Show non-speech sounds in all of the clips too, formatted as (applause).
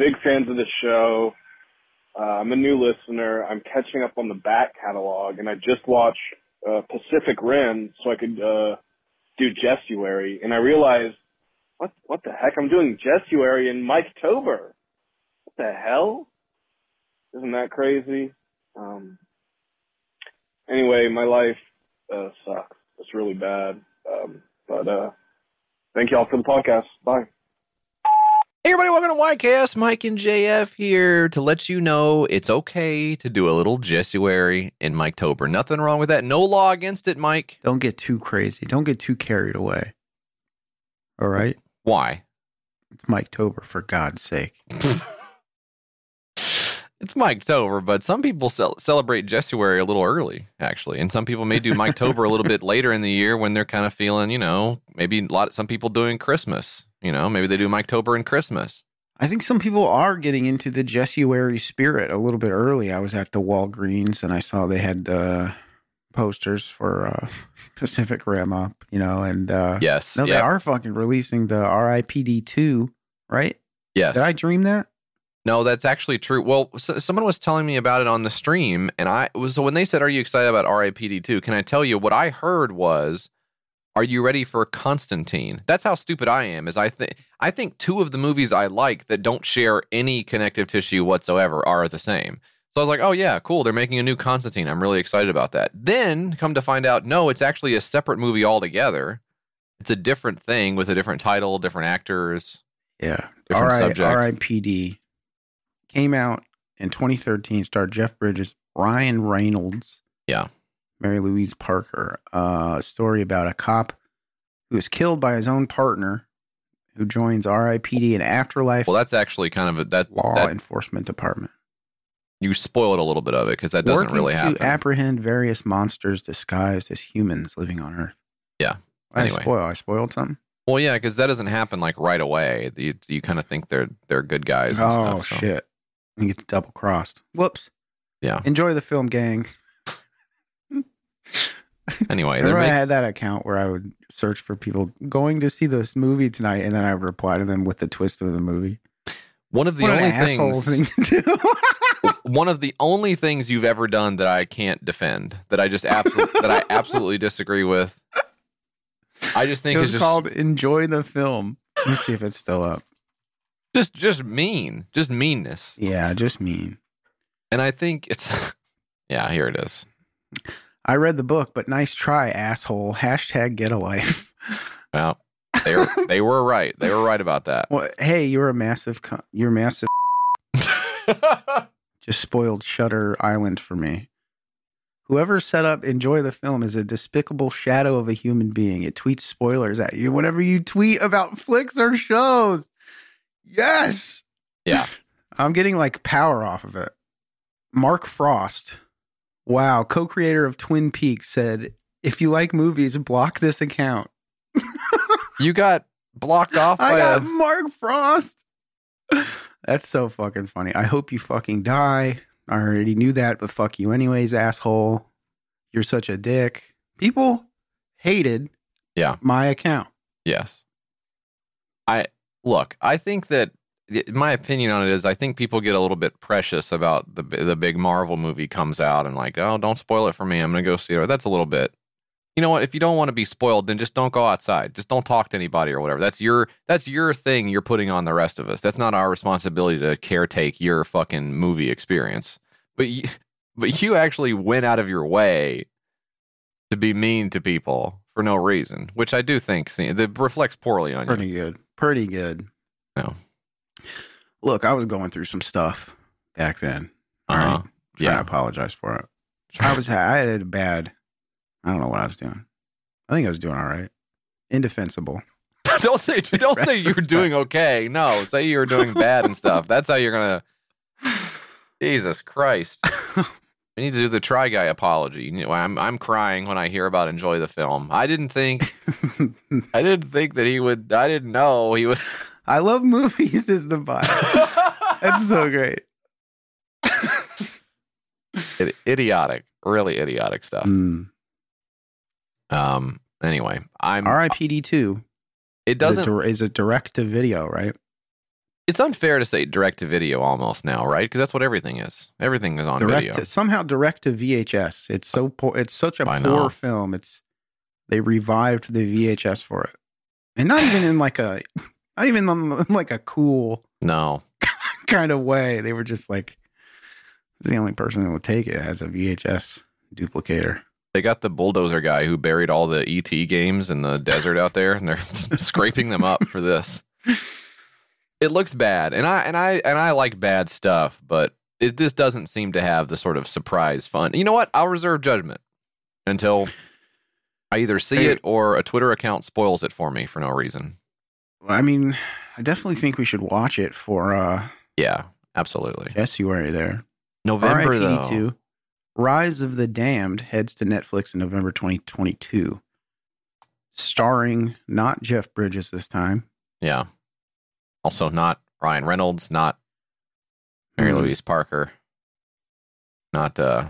Big fans of the show. Uh, I'm a new listener. I'm catching up on the back catalog, and I just watched uh, Pacific Rim so I could uh, do Jessuary, and I realized, what what the heck? I'm doing Jessuary in Mike Tober. What the hell? Isn't that crazy? Um, anyway, my life uh, sucks. It's really bad. Um, but uh, thank y'all for the podcast. Bye. Hey everybody, welcome to YKS. Mike and JF here to let you know it's okay to do a little Jessuary in Miketober. Nothing wrong with that. No law against it, Mike. Don't get too crazy. Don't get too carried away. All right? Why? It's Miketober, for God's sake. (laughs) It's Miketober, but some people cel- celebrate Jessuary a little early, actually, and some people may do Miketober a little bit later in the year when they're kind of feeling, you know, maybe a lot. Some people doing Christmas, you know, maybe they do Miketober and Christmas. I think some people are getting into the Jessuary spirit a little bit early. I was at the Walgreens and I saw they had the posters for uh, (laughs) Pacific Rim up, you know, and uh, Yes, no, they are fucking releasing the RIPD two, right? Yes. Did I dream that? No, that's actually true. Well, so, someone was telling me about it on the stream, and I was so when they said, "Are you excited about RIPD 2? Can I tell you what I heard was, "Are you ready for Constantine?" That's how stupid I am. Is I think I think two of the movies I like that don't share any connective tissue whatsoever are the same. So I was like, "Oh yeah, cool. They're making a new Constantine. I'm really excited about that." Then come to find out, no, it's actually a separate movie altogether. It's a different thing with a different title, different actors. Yeah. Different RI, subject. RIPD came out in 2013, starred Jeff Bridges, Ryan Reynolds, Yeah. Mary Louise Parker. Uh, a story about a cop who is killed by his own partner who joins RIPD, an afterlife Well, that's actually kind of a, that law that enforcement department. you spoiled a little bit of it because that doesn't working really to happen. apprehend various monsters disguised as humans living on Earth. Yeah. I Anyway. spoil. I spoiled something. well, yeah, because that doesn't happen like right away. You, you kind of think they're they're good guys. And Oh stuff, so. shit! You get double crossed. Whoops. Yeah. Enjoy the film, gang. (laughs) Anyway, they're I had that account where I would search for people going to see this movie tonight, and then I would reply to them with the twist of the movie. one of the what only things. thing (laughs) one of the only things you've ever done that I can't defend. That I just absolutely that I (laughs) absolutely disagree with. I just it think was it's just called "Enjoy the Film." Let's see if it's still up. just just mean, just meanness. Yeah, just mean. And I think it's yeah. Here it is. I read the book, but nice try, asshole. Hashtag get a life. Well, they were (laughs) they were right. They were right about that. Well, hey, you're a massive. You're massive. (laughs) Just spoiled Shutter Island for me. Whoever set up Enjoy the Film is a despicable shadow of a human being. It tweets spoilers at you whenever you tweet about flicks or shows. Yes. Yeah. (laughs) I'm getting like power off of it. Mark Frost, wow, co creator of Twin Peaks, said, if you like movies, block this account. (laughs) You got blocked off I by got a Mark Frost. (laughs) That's so fucking funny. I hope you fucking die. I already knew that, but fuck you anyways, asshole. You're such a dick. People hated Yeah. my account. Yes. I look, I think that my opinion on it is I think people get a little bit precious about the the big Marvel movie comes out and like, "Oh, don't spoil it for me. I'm going to go see it." That's a little bit. You know what? If you don't want to be spoiled, then just don't go outside. Just don't talk to anybody or whatever. That's your that's your thing you're putting on the rest of us. That's not our responsibility to caretake your fucking movie experience. But you, (laughs) but you actually went out of your way to be mean to people for no reason, which I do think see, that reflects poorly on you. Pretty good. Pretty good. No. Look, I was going through some stuff back then. All right. Uh-huh. Yeah. to apologize for it. I was I had a bad I don't know what I was doing. I think I was doing all right. Indefensible. (laughs) don't say (laughs) don't say you're doing okay. No, say you're doing bad and stuff. That's how you're gonna. (sighs) Jesus Christ! We need to do the try guy apology. You know, I'm I'm crying when I hear about enjoy the film. I didn't think (laughs) I didn't think that he would. I didn't know he was. I love movies (laughs) is the bio. That's so great. (laughs) Idi- idiotic, really idiotic stuff. Mm. Um. Anyway, I'm. RIPD two It doesn't. is a direct to video, right? It's unfair to say direct to video almost now, right? Because that's what everything is. Everything is on direct video. to, somehow direct to VHS. It's so poor. It's such a I poor know. film. It's they revived the VHS for it, and not even in like a, not even in (laughs) like a cool no, (laughs) kind of way. They were just like, the only person that would take it as a VHS duplicator. they got the bulldozer guy who buried all the ET games in the desert out there, and they're (laughs) scraping them up for this. It looks bad, and I and I and I like bad stuff, but it, this doesn't seem to have the sort of surprise fun. You know what? I'll reserve judgment until I either see Hey. it or a Twitter account spoils it for me for no reason. I mean, I definitely think we should watch it for uh Yeah, absolutely. January there. November though. RIP two. Rise of the Damned heads to Netflix in November 2022, starring not Jeff Bridges this time. Yeah. Also, not Ryan Reynolds, not Mary Hmm. Louise Parker, not uh,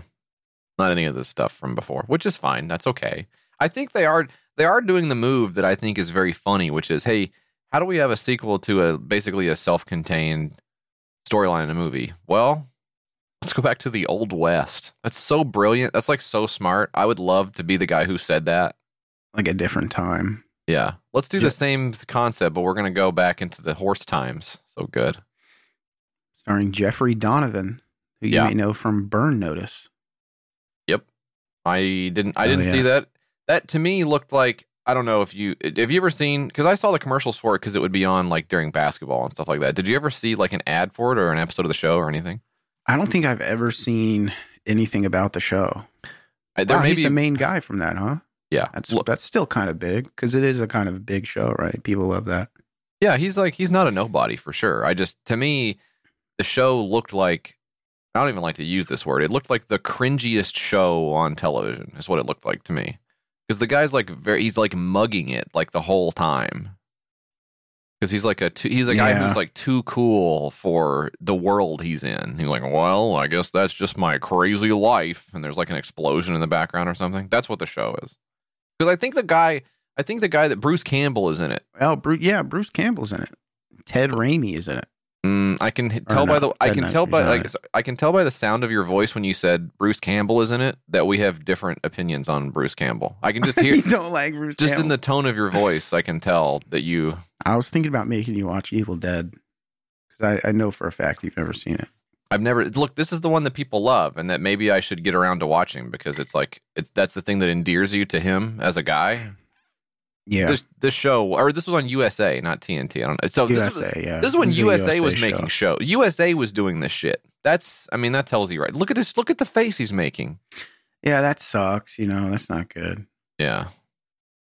not any of the stuff from before, which is fine. That's okay. I think they are they are doing the move that I think is very funny, which is, hey, how do we have a sequel to a basically a self-contained storyline in a movie? Well, let's go back to the old west. That's so brilliant. That's like so smart. I would love to be the guy who said that. Like a different time. Yeah. Let's do the same concept, but we're going to go back into the horse times. So good. starring Jeffrey Donovan, who you Yeah. may know from Burn Notice. Yep. I didn't I Oh, didn't see yeah. that. That to me looked like I don't know if you have you ever seen because I saw the commercials for it because it would be on like during basketball and stuff like that. Did you ever see like an ad for it or an episode of the show or anything? I don't think I've ever seen anything about the show. I- There Wow, he's be the main guy from that, huh? yeah. That's Look, that's still kind of big because it is a kind of big show, right? People love that. yeah, he's like he's not a nobody for sure. I just to me the show looked like I don't even like to use this word. It looked like the cringiest show on television. Is what it looked like to me. Because the guy's like very he's like mugging it like the whole time. Because he's like a too, he's a guy Yeah. who's like too cool for the world he's in. He's like, well, I guess that's just my crazy life. And there's like an explosion in the background or something. That's what the show is. Because I think the guy, I think the guy that Bruce Campbell is in it. Oh, Bruce, yeah, Bruce Campbell's in it. Ted Raimi is in it. Mm, I can h- tell by the I can tell by like. I can tell by the sound of your voice when you said Bruce Campbell is in it that we have different opinions on Bruce Campbell. I can just (laughs) hear you don't like Bruce just in the tone of your voice. I can tell that you. I was thinking about making you watch Evil Dead because I, I know for a fact you've never seen it. I've never look. This is the one that people love, and that maybe I should get around to watching because it's like it's that's the thing that endears you to him as a guy. Yeah, This this show or this was on USA, not TNT. I don't know. So this was, yeah, this is when a USA, was show. making show. USA was doing this shit. That's I mean that tells you right. Look at this. Look at the face he's making. Yeah, that sucks. You know, that's not good. Yeah.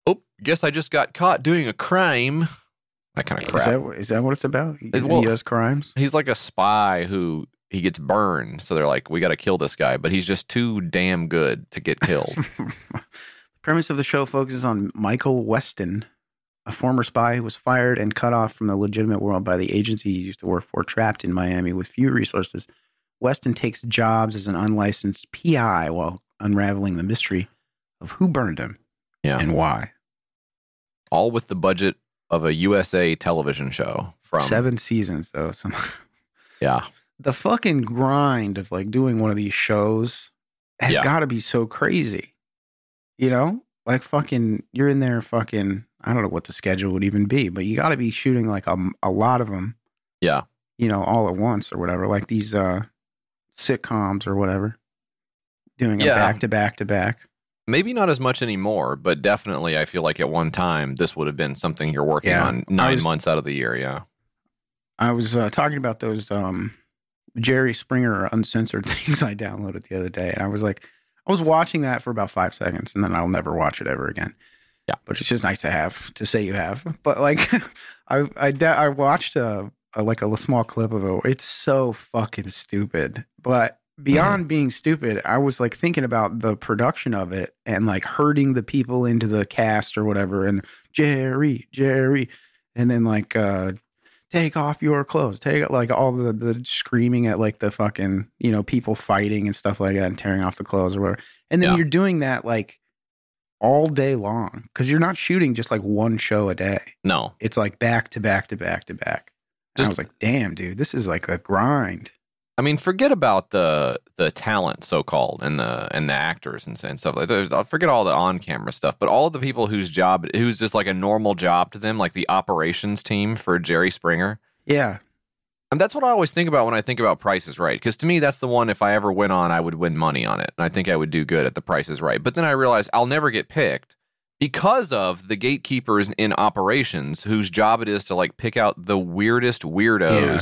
Oh, guess I just got caught doing a crime. That kind of Is crap. that what- is that what it's about? He, It- well- he does crimes. He's like a spy who he gets burned. So they're like, we got to kill this guy, but he's just too damn good to get killed. (laughs) premise of the show focuses on Michael Weston, a former spy who was fired and cut off from the legitimate world by the agency he used to work for, trapped in Miami with few resources. Weston takes jobs as an unlicensed PI while unraveling the mystery of who burned him Yeah. and why. All with the budget of a USA television show from Seven seasons, though. So (laughs) Yeah. the fucking grind of like doing one of these shows has Yeah. got to be so crazy. You know, like fucking, you're in there fucking. I don't know what the schedule would even be, but you got to be shooting like a, a lot of them. Yeah. You know, all at once or whatever, like these uh sitcoms or whatever. Doing Yeah. a back to back to back. Maybe not as much anymore, but definitely I feel like at one time this would have been something you're working Yeah. on nine was- months out of the year. Yeah. I was uh, talking about those um, Jerry Springer uncensored (laughs) things I downloaded the other day, and I was like, I was watching that for about five seconds, and then I'll never watch it ever again. Yeah. but it's just nice to have to say you have. But like, (laughs) I I I watched a, a like a small clip of it. It's so fucking stupid, but. Beyond being stupid, I was like thinking about the production of it and like herding the people into the cast or whatever, and Jerry, Jerry, and then like uh take off your clothes take like all the the screaming at like the fucking you know people fighting and stuff like that and tearing off the clothes or whatever and then Yeah. you're doing that like all day long because you're not shooting just like one show a day No. it's like back to back to back to back I Just- was like, damn, dude, this is like a grind. I mean, forget about the the talent, so called, and the and the actors and, and stuff like that. Forget all the on camera stuff, but all the people whose job, who's just like a normal job to them, like the operations team for Jerry Springer. Yeah. And that's what I always think about when I think about Price is Right. Because to me, that's the one. If I ever went on, I would win money on it, and I think I would do good at the Price is Right. But then I realize I'll never get picked because of the gatekeepers in operations, whose job it is to like pick out the weirdest weirdos Yeah.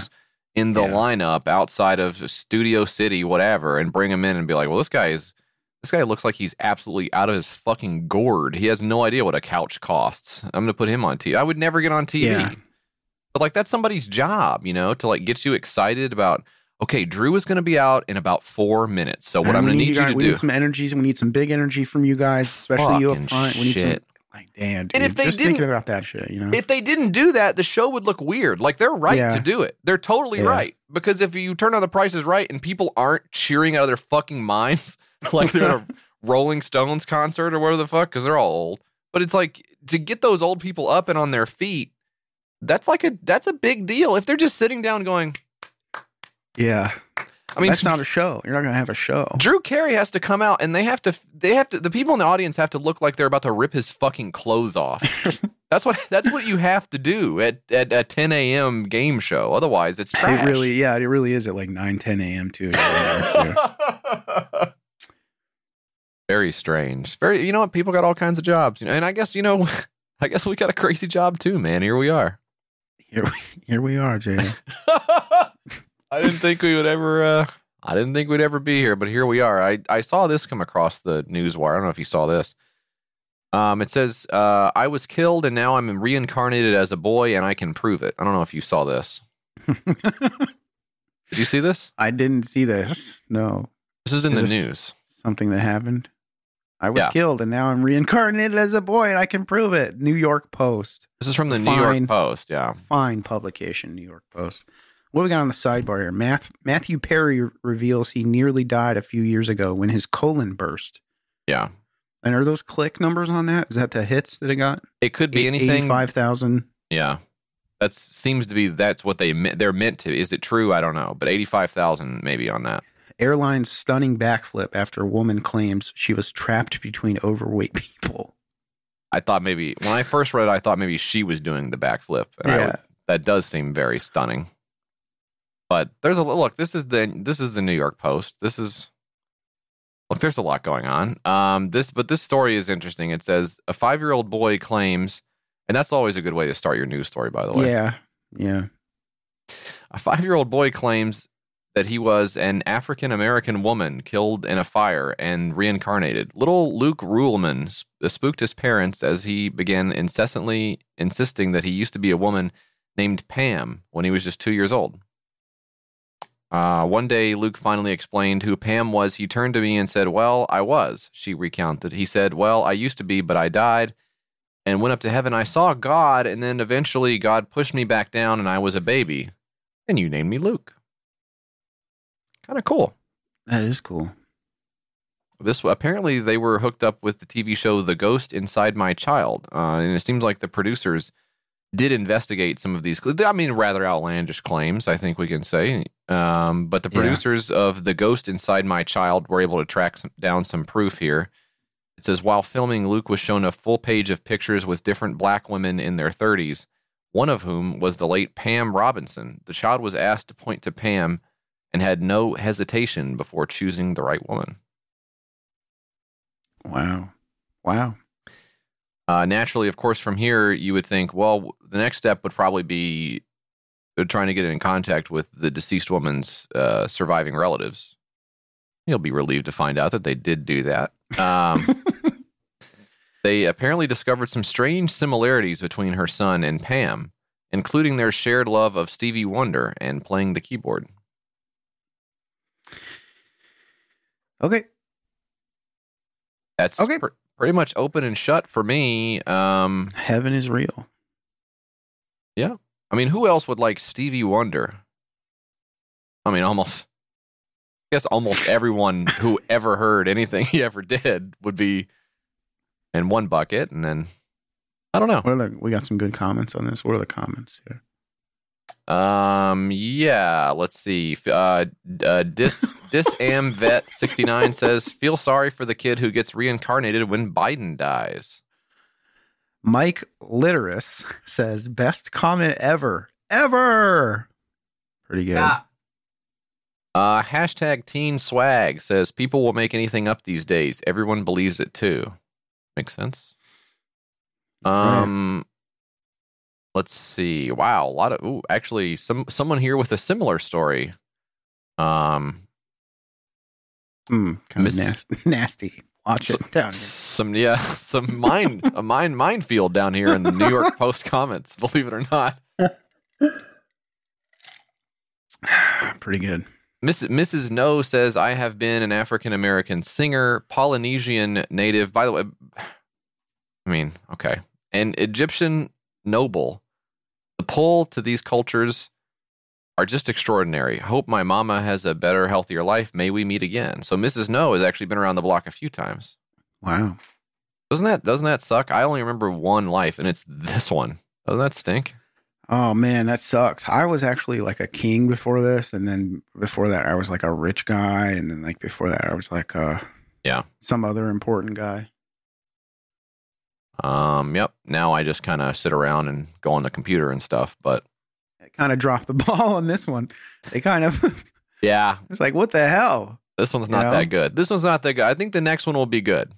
In the Yeah. lineup outside of Studio City, whatever, and bring him in and be like, "Well, this guy is." This guy looks like he's absolutely out of his fucking gourd. He has no idea what a couch costs. I'm going to put him on TV. I would never get on TV. Yeah. But like that's somebody's job, you know, to like get you excited about. Okay, Drew is going to be out in about four minutes. So what I'm going to need you you guys- to we do. We need some energies. We need some big energy from you guys, especially you up front. We need some shit. Like damn, dude. And if they just thinking didn't- about that shit, you know. If they didn't do that, the show would look weird. Like they're right Yeah. to do it. They're totally Yeah. right. Because if you turn on the prices right and people aren't cheering out of their fucking minds (laughs) like they're at a (laughs) Rolling Stones concert or whatever the fuck, because they're all old. But it's like to get those old people up and on their feet, that's like a that's a big deal. If they're just sitting down going, yeah. I mean, that's not a show. You're not gonna have a show. Drew Carey has to come out and they have to they have to the people in the audience have to look like they're about to rip his fucking clothes off. (laughs) that's what that's what you have to do at at a 10 a.m. game show. Otherwise, it's trash. It really, yeah, it really is at like 9, 10 a.m. too. too. (laughs) Very strange. Very, you know what? People got all kinds of jobs, you know, and I guess you know, (laughs) I guess we got a crazy job too, man. Here we are. Here, we- here we are, Jay. I didn't think we would ever. Uh, I didn't think we'd ever be here, but here we are. I I saw this come across the news wire. I don't know if you saw this. Um, it says uh, I was killed and now I'm reincarnated as a boy and I can prove it. I don't know if you saw this. (laughs) Did you see this? I didn't see this. No, This is in Is the news. something that happened. I was Yeah. killed, and now I'm reincarnated as a boy, and I can prove it. New York Post, This is from the New York Post. Yeah. fine publication. New York Post. What we got on the sidebar here? Math, Matthew Perry reveals he nearly died a few years ago when his colon burst. Yeah. And are those click numbers on that? Is that the hits that it got? It could be anything. Eighty-five thousand. Yeah. That seems to be that's what they they're meant to. Is it true? I don't know, but eighty five thousand maybe on that. Airline's stunning backflip after a woman claims she was trapped between overweight (laughs) people. I thought maybe when I first read it, I thought maybe she was doing the backflip. And Yeah. would, that does seem very stunning. But there's a look. This is the this is the New York Post. This is look. There's a lot going on. Um, this but this story is interesting. It says a five year old boy claims, and that's always a good way to start your news story. By the way, Yeah, yeah. A five year old boy claims that he was an African American woman killed in a fire and reincarnated. Little Luke Ruehlman sp- spooked his parents as he began incessantly insisting that he used to be a woman named Pam when he was just two years old. Uh, one day, Luke finally explained who Pam was. He turned to me and said, Well, I was, she recounted. He said, Well, I used to be, but I died and went up to heaven. I saw God, and then eventually God pushed me back down, and I was a baby. And you named me Luke. Kind of cool. That is cool. This apparently they were hooked up with the TV show The Ghost Inside My Child, uh, and it seems like the producers did investigate some of these. I mean, rather outlandish claims, I think we can say. Um, but the Yeah. producers of The Ghost Inside My Child were able to track some, down some proof here. It says while filming, Luke was shown a full page of pictures with different black women in their 30s, one of whom was the late Pam Robinson. The child was asked to point to Pam and had no hesitation before choosing the right woman. Wow, wow. Uh, naturally, of course, from here, you would think, well, the next step would probably be uh, trying to get in contact with the deceased woman's uh, surviving relatives. You'll be relieved to find out that they did do that. Um, (laughs) they apparently discovered some strange similarities between her son and Pam, including their shared love of Stevie Wonder and playing the keyboard. Okay, That's Okay. pr- pretty much open and shut for me. Um, heaven is real. Yeah. I mean, who else would like Stevie Wonder? I mean, almost. I guess almost (laughs) everyone who ever heard anything (laughs) he ever did would be in one bucket, and then I don't know. What are the, we got some good comments on this. What are the comments here? Um, yeah, let's see. Uh, uh Dis (laughs) Disam Vet 69 says, feel sorry for the kid who gets reincarnated when Biden dies. Mike Litterus says, best comment ever. Ever. Pretty good. Uh, hashtag teen swag says, people will make anything up these days. Everyone believes it too. Makes sense. Um, let's see. Wow, a lot of ooh, actually some someone here with a similar story. Um, Mm, kind Miss- of nasty. (laughs) nasty. Watch So- it down here. (laughs) some yeah, some mine a mine minefield down here in the New York (laughs) Post comments. Believe it or not, (sighs) Pretty good. Mrs. Mrs. No says I have been an African American singer, Polynesian native. By the way, (sighs) I mean okay, an Egyptian noble. The pull to these cultures are just extraordinary. Hope my mama has a better, healthier life. May we meet again. So Mrs. No has actually been around the block a few times. Wow. Doesn't that doesn't that suck? I only remember one life, and it's this one. Doesn't that stink? Oh man, that sucks. I was actually like a king before this, and then before that, I was like a rich guy, and then like before that, I was like uh Yeah. some other important guy. Um, yep. Now I just kind of sit around and go on the computer and stuff. But kind of dropped the (laughs) ball on this one. They kind of (laughs) yeah, it's like what the hell? this one's not Yeah. that good. This one's not that good. I think the next one will be good.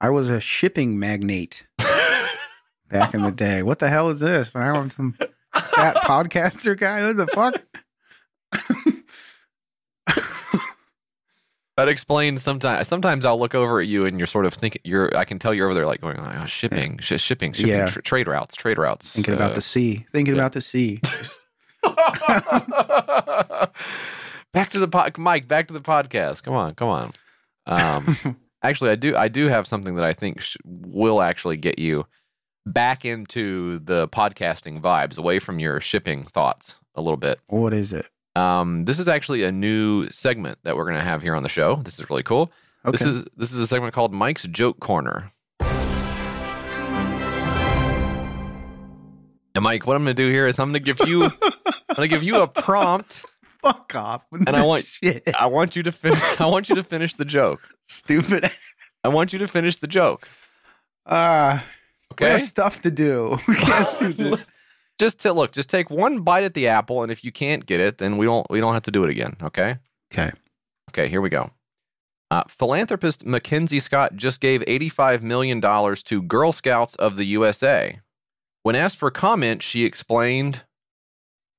I was a shipping magnate (laughs) back in the day. What the hell is this? Now I'm some fat podcaster guy. Who the fuck? That explains sometimes. Sometimes I'll look over at you and you're sort of thinking. You're. I can tell you're over there like going, oh, shipping, sh- shipping, shipping, Yeah. tr- trade routes, trade routes. Thinking about uh, the sea. Thinking yeah. about the sea. (laughs) (laughs) back to the pod, Mike. Back to the podcast. Come on, come on. Um, (laughs) actually, I do. I do have something that I think sh- will actually get you back into the podcasting vibes, away from your shipping thoughts a little bit. what is it? Um, this is actually a new segment that we're going to have here on the show. This is really cool. Okay. This is this is a segment called Mike's Joke Corner. And Mike, what I'm going to do here is I'm going to give you (laughs) I'm going to give you a prompt. fuck off. And I want- shit. I want you to finish. (laughs) I want you to finish the joke. Stupid. I want you to finish the joke. Ah, we Okay. have stuff to do. (laughs) We can't do this. Just to look. Just take one bite at the apple, and if you can't get it, then we don't we don't have to do it again. Okay. Okay. Okay, here we go. Uh, philanthropist Mackenzie Scott just gave $85 million to Girl Scouts of the USA. When asked for comment, she explained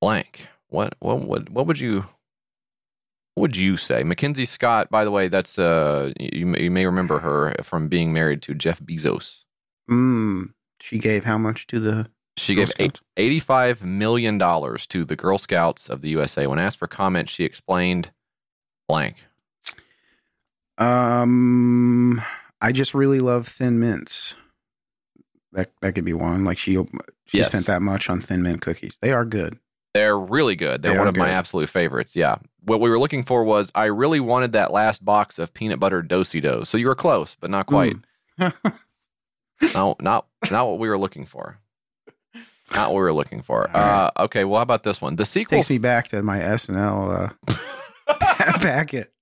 blank. What what would what would you what would you say? Mackenzie Scott, by the way, that's uh you, may- you may remember her from being married to Jeff Bezos. Mm, she gave how much to the She Girl gave eight, $85 million to the Girl Scouts of the USA. When asked for comment, she explained blank. Um, I just really love Thin Mints. That that could be one. Like she she Yes. spent that much on Thin Mint cookies. They are good. They're really good. They're They one of my absolute favorites. Yeah. What we were looking for was I really wanted that last box of peanut butter Do-si-do. So you were close, but not quite. (laughs) Mm. No, not not what we were looking for. Not what we were looking for. All right. Uh, okay, well, how about this one? The sequel. Takes me back to my SNL uh, (laughs) packet.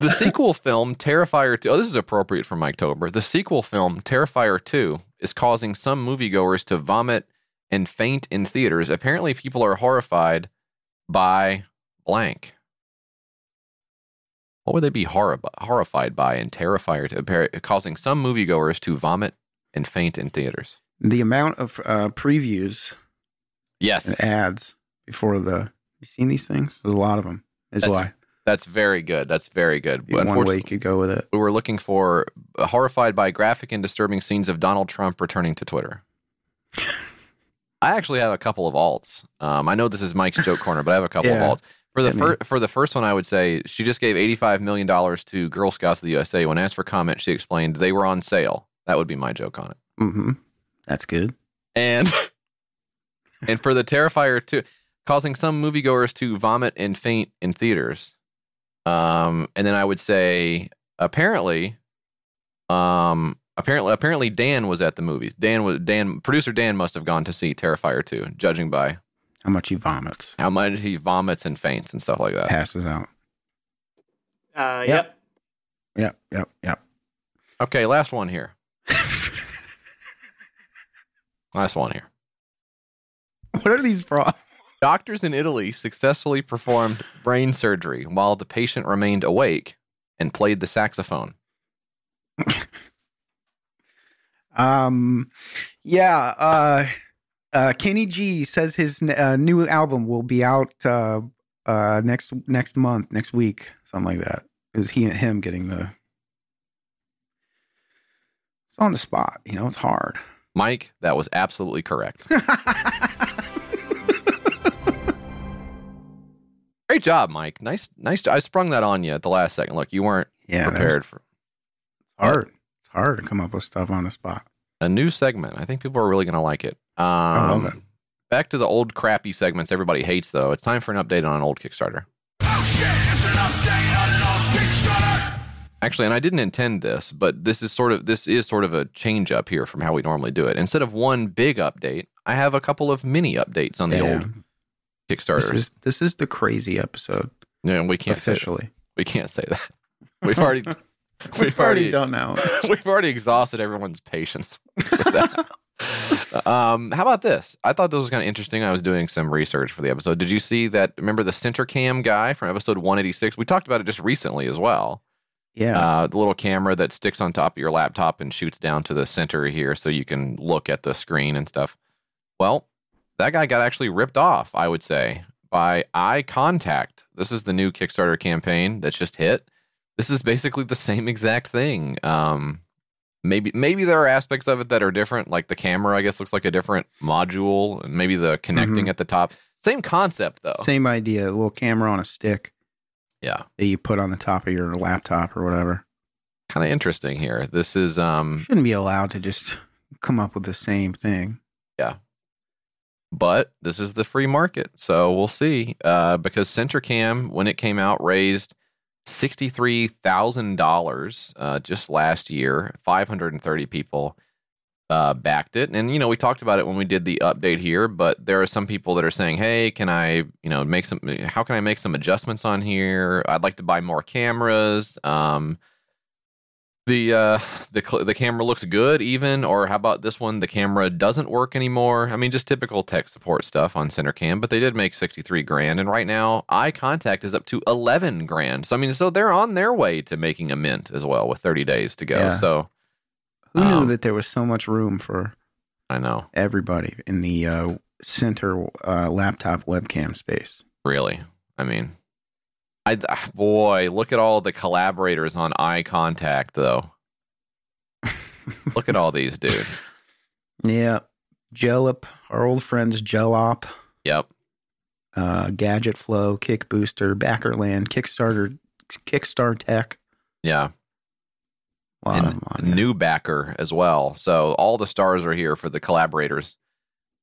The sequel film, Terrifier 2. Oh, this is appropriate for Miketober. The sequel film, Terrifier 2, is causing some moviegoers to vomit and faint in theaters. Apparently, people are horrified by blank. What would they be horri- horrified by in Terrifier 2, causing some moviegoers to vomit and faint in theaters? The amount of uh, previews Yes, and ads before the. You seen these things? There's a lot of them. Is That's why. that's very good. That's very good. Be one way you could go with it. we were looking for uh, horrified by graphic and disturbing scenes of Donald Trump returning to Twitter. (laughs) I actually have a couple of alts. Um, I know this is Mike's joke corner, but I have a couple Yeah. of alts. For the fir- for the first one, I would say she just gave eighty five million dollars to Girl Scouts of the USA. When asked for comment, she explained they were on sale. That would be my joke on it. hmm That's good. And (laughs) and for the Terrifier two, causing some moviegoers to vomit and faint in theaters. Um, and then I would say apparently, um, Apparently, apparently Dan was at the movies. Dan was Dan. Producer Dan must have gone to see Terrifier 2, judging by How much he vomits, how much he vomits and faints and stuff like that. passes out. Uh, Yep. yep. Yep, yep, yep. Okay, last one here. Last one here. what are these from? (laughs) Doctors in Italy successfully performed brain surgery while the patient remained awake and played the saxophone. (laughs) Um, yeah. Uh, uh, Kenny G says his uh, new album will be out uh, uh, next next month, next week, something like that. It was he and him getting the. It's on the spot, you know. It's hard. Mike, that was absolutely correct. (laughs) Great job, Mike. Nice, nice. I sprung that on you at the last second. Look, you weren't yeah, prepared for It's hard. It's hard to come up with stuff on the spot. a new segment. I think people are really going to like it. Um, I love it. Back to the old crappy segments everybody hates, though. It's time for an update on an old Kickstarter. Actually, and I didn't intend this, but this is sort of this is sort of a change up here from how we normally do it. Instead of one big update, I have a couple of mini updates on the Yeah. old This is this is the crazy episode no, we can't say officially. we can't say that. We've already (laughs) We've, we've already already done that. (laughs) we've already exhausted everyone's patience with that. (laughs) um, how about this? I thought this was kind of interesting. I was doing some research for the episode. Did you see that? Remember the center cam guy from episode 186? We talked about it just recently as well. Yeah. Uh, the little camera that sticks on top of your laptop and shoots down to the center here so you can look at the screen and stuff. Well, that guy got actually ripped off, I would say, by Eye Contact. This is the new Kickstarter campaign that's just hit. This is basically the same exact thing. Um, maybe maybe there are aspects of it that are different, like the camera, I guess, looks like a different module, and maybe the connecting at the top. Same concept though. Same idea. A little camera on a stick Yeah. that you put on the top of your laptop or whatever. Kind of interesting here. This is um Shouldn't be allowed to just come up with the same thing. Yeah. But this is the free market, so we'll see. Uh, because CenterCam, when it came out, raised sixty-three thousand uh, dollars just last year. Five hundred and thirty people uh, backed it, and you know we talked about it when we did the update here. But there are some people that are saying, "Hey, can I, you know, make some? How can I make some adjustments on here? I'd like to buy more cameras." Um, the uh the cl- the camera looks good even or how about this one the camera doesn't work anymore i mean just typical tech support stuff on centercam but they did make 63 grand and right now eye contact is up to 11 grand so i mean so they're on their way to making a mint as well with 30 days to go Yeah. so Who knew Um, that there was so much room for i know. everybody in the uh, center uh, laptop webcam space? really? I mean i boy look at all the collaborators on eye contact though. (laughs) Look at all these dude. Yeah. Jellop, our old friends Jellop, yep. Uh, Gadget Flow, Kick Booster, Backerland, Kickstarter, Kickstar Tech. yeah. A lot of and them on there. new backer as well. So all the stars are here for the collaborators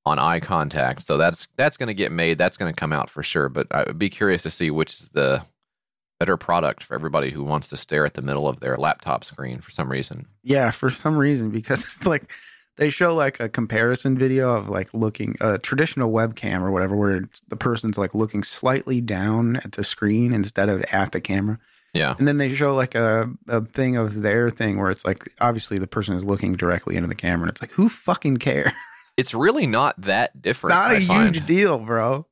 on Eye Contact. So that's that's going to get made. That's going to come out for sure. But I would be curious to see which is the better product for everybody who wants to stare at the middle of their laptop screen for some reason. Yeah, for some reason, because (laughs) it's like they show like a comparison video of like looking a traditional webcam or whatever, where it's, the person's like looking slightly down at the screen instead of at the camera. Yeah, And then they show like a, a thing of their thing where it's like obviously the person is looking directly into the camera. And it's like, who fucking cares? (laughs) it's really not that different. Not a I find, huge deal, bro.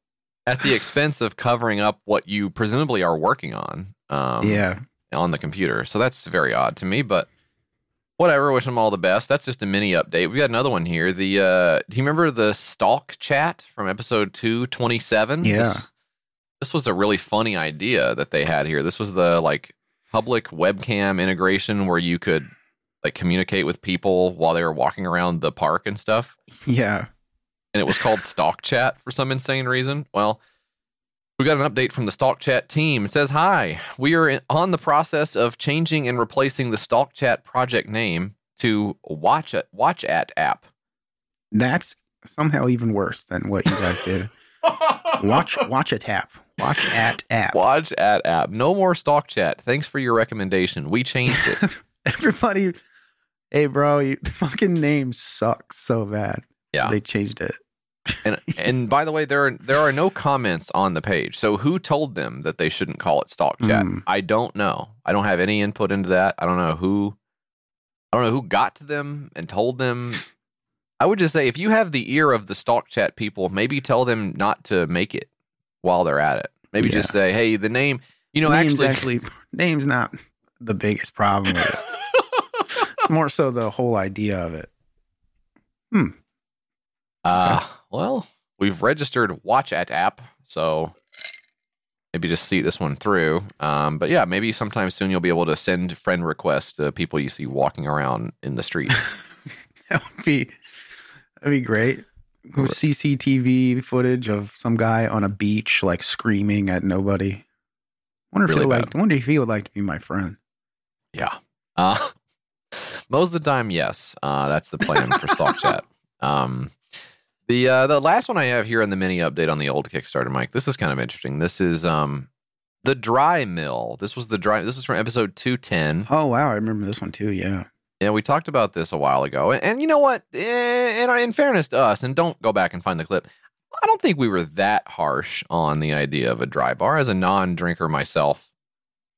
at the expense of covering up what you presumably are working on. Um, yeah. on the computer. So that's very odd to me, but whatever. Wish them all the best. That's just a mini update. We got another one here. The uh, do you remember the stalk chat from episode two twenty seven? Yeah. This, this was a really funny idea that they had here. This was the like public webcam integration where you could like communicate with people while they were walking around the park and stuff Yeah. and it was called Stalk Chat for some insane reason. Well, we got an update from the Stalk Chat team. It says, "Hi, we are in- on the process of changing and replacing the Stalk Chat project name to Watch It Watch At app." That's somehow even worse than what you guys did. (laughs) Watch watch a tap. Watch at app. Watch At app. No more Stalk Chat. Thanks for your recommendation. We changed it. (laughs) Everybody Hey, bro, you, the fucking name sucks so bad. Yeah. They changed it. And and by the way, there are there are no comments on the page. So who told them that they shouldn't call it Stalk Chat? Mm. I don't know. I don't have any input into that. I don't know who I don't know who got to them and told them. I would just say if you have the ear of the Stalk Chat people, maybe tell them not to make it while they're at it. Maybe Yeah. just say, "Hey, the name, you know, name's actually, actually, (laughs) name's not the biggest problem with it. (laughs) It's more so the whole idea of it. Hmm. Uh, well, we've registered Watch at app, so maybe just see this one through. Um, but yeah, maybe sometime soon you'll be able to send friend requests to people you see walking around in the street. (laughs) That would be that'd be great. CCTV footage of some guy on a beach like screaming at nobody. Wonder if Really he would like. Wonder if he would like to be my friend. yeah. Uh, (laughs) most of the time, yes. Uh, that's the plan for Stalk (laughs) Chat. Um, the uh, the last one I have here on the mini update on the old Kickstarter, Mike. This is kind of interesting. This is um the dry mill. This was the dry. This is from episode two ten. Oh wow, I remember this one too. Yeah. Yeah, we talked about this a while ago, and, and you know what? Eh, In, in fairness to us, and don't go back and find the clip. I don't think we were that harsh on the idea of a dry bar. As a non-drinker myself,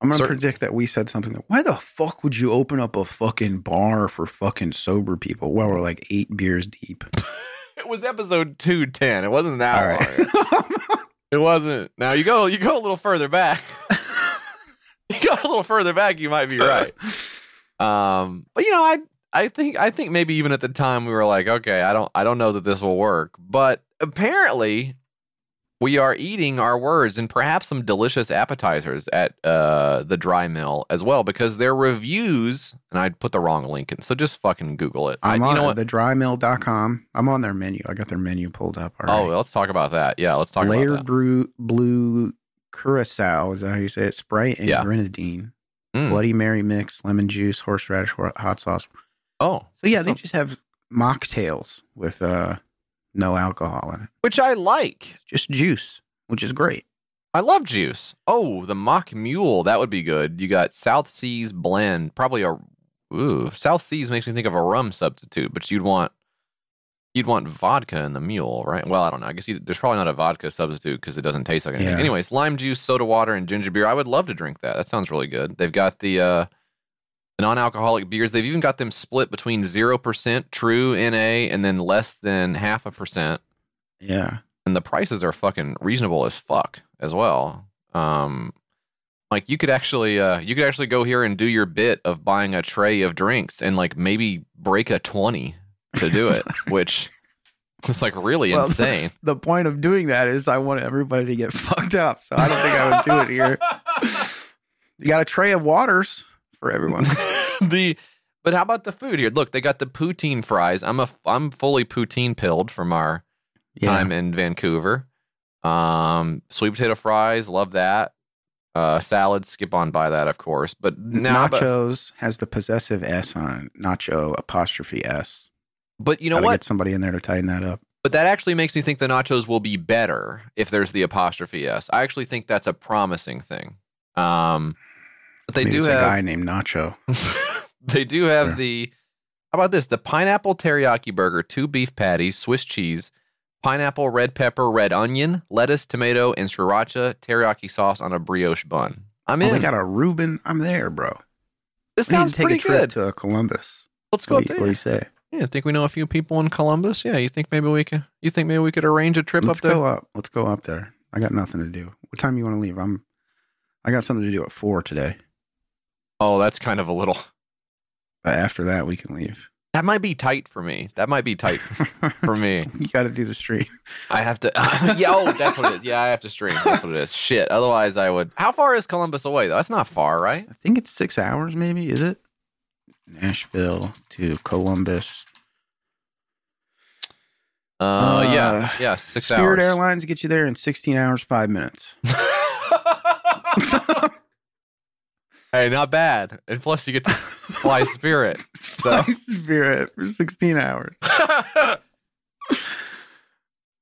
I'm gonna Certain- predict that we said something. Like, Why the fuck would you open up a fucking bar for fucking sober people? Well, we're like eight beers deep. (laughs) it was episode two ten. It wasn't that All long. right. It wasn't. Now you go, you go a little further back. (laughs) you go a little further back, you might be right. Um, but you know, I I think I think maybe even at the time we were like, okay, I don't I don't know that this will work. But apparently we are eating our words and perhaps some delicious appetizers at uh the dry mill as well because their reviews and I put the wrong link in, so just fucking Google it. I, I'm you on know what? the drymill.com. I'm on their menu. I got their menu pulled up. All Oh, right. let's talk about that. Yeah, let's talk Layered about that. brew, blue curacao. Is that how you say it? Sprite and Yeah. grenadine. Mm. Bloody Mary mix, lemon juice, horseradish, hot sauce. Oh, So yeah, they just have mocktails with uh, no alcohol in it. which I like. It's just juice, which is great. I love juice. Oh, the mock mule. That would be good. You got South Seas blend. Probably a ooh. South Seas makes me think of a rum substitute, but you'd want you'd want vodka in the mule, right? Well, I don't know. I guess you, there's probably not a vodka substitute because it doesn't taste like anything. Yeah. Anyways, lime juice, soda water, and ginger beer. I would love to drink that. That sounds really good. They've got the uh non-alcoholic beers. They've even got them split between zero percent true NA and then less than half a percent Yeah. and the prices are fucking reasonable as fuck as well. Um, like you could actually, uh, you could actually go here and do your bit of buying a tray of drinks and like maybe break a twenty to do it, which is like really Well, (laughs) insane. The point of doing that is I want everybody to get (laughs) fucked up. So I don't think I would do it here. (laughs) You got a tray of waters for everyone. the but how about the food here? Look, they got the poutine fries. I'm a I'm fully poutine pilled from our Yeah. time in Vancouver. Um, sweet potato fries, love that. Uh, salads, skip on by that, of course. But now, but, Nachos has the possessive S on it. Nacho apostrophe S. but you know Gotta what? get somebody in there to tighten that up. But that actually makes me think the nachos will be better if there's the apostrophe s. I actually think that's a promising thing. Um, but they Maybe do it's a guy named Nacho. (laughs) they do have Yeah. the how about this? The pineapple teriyaki burger, two beef patties, Swiss cheese, pineapple, red pepper, red onion, lettuce, tomato, and sriracha teriyaki sauce on a brioche bun. I'm Oh, they got a Reuben. I'm there, bro. this We need sounds to take pretty a trip good. to Columbus. Let's go What up do you, there. what do you say? Yeah, I think we know a few people in Columbus. Yeah, you think maybe we could? You think maybe we could arrange a trip Let's up there? go up. Let's go up there. I got nothing to do. What time you want to leave? I'm. I got something to do at four today. Oh, that's kind of a little. But after that, we can leave. That might be tight for me. That might be tight (laughs) for me. you got to do the stream. I have to. (laughs) yeah. Oh, that's what it is. Yeah, I have to stream. That's what it is. Shit. Otherwise, I would. How far is Columbus away though? That's not far, right? I think it's six hours, maybe. Is it? Nashville to Columbus. Uh, yeah, Uh, yeah, six Spirit hours. Spirit Airlines get you there in 16 hours, five minutes. (laughs) (laughs) hey, not bad. And plus, you get to fly (laughs) Spirit. Fly Spirit for 16 hours.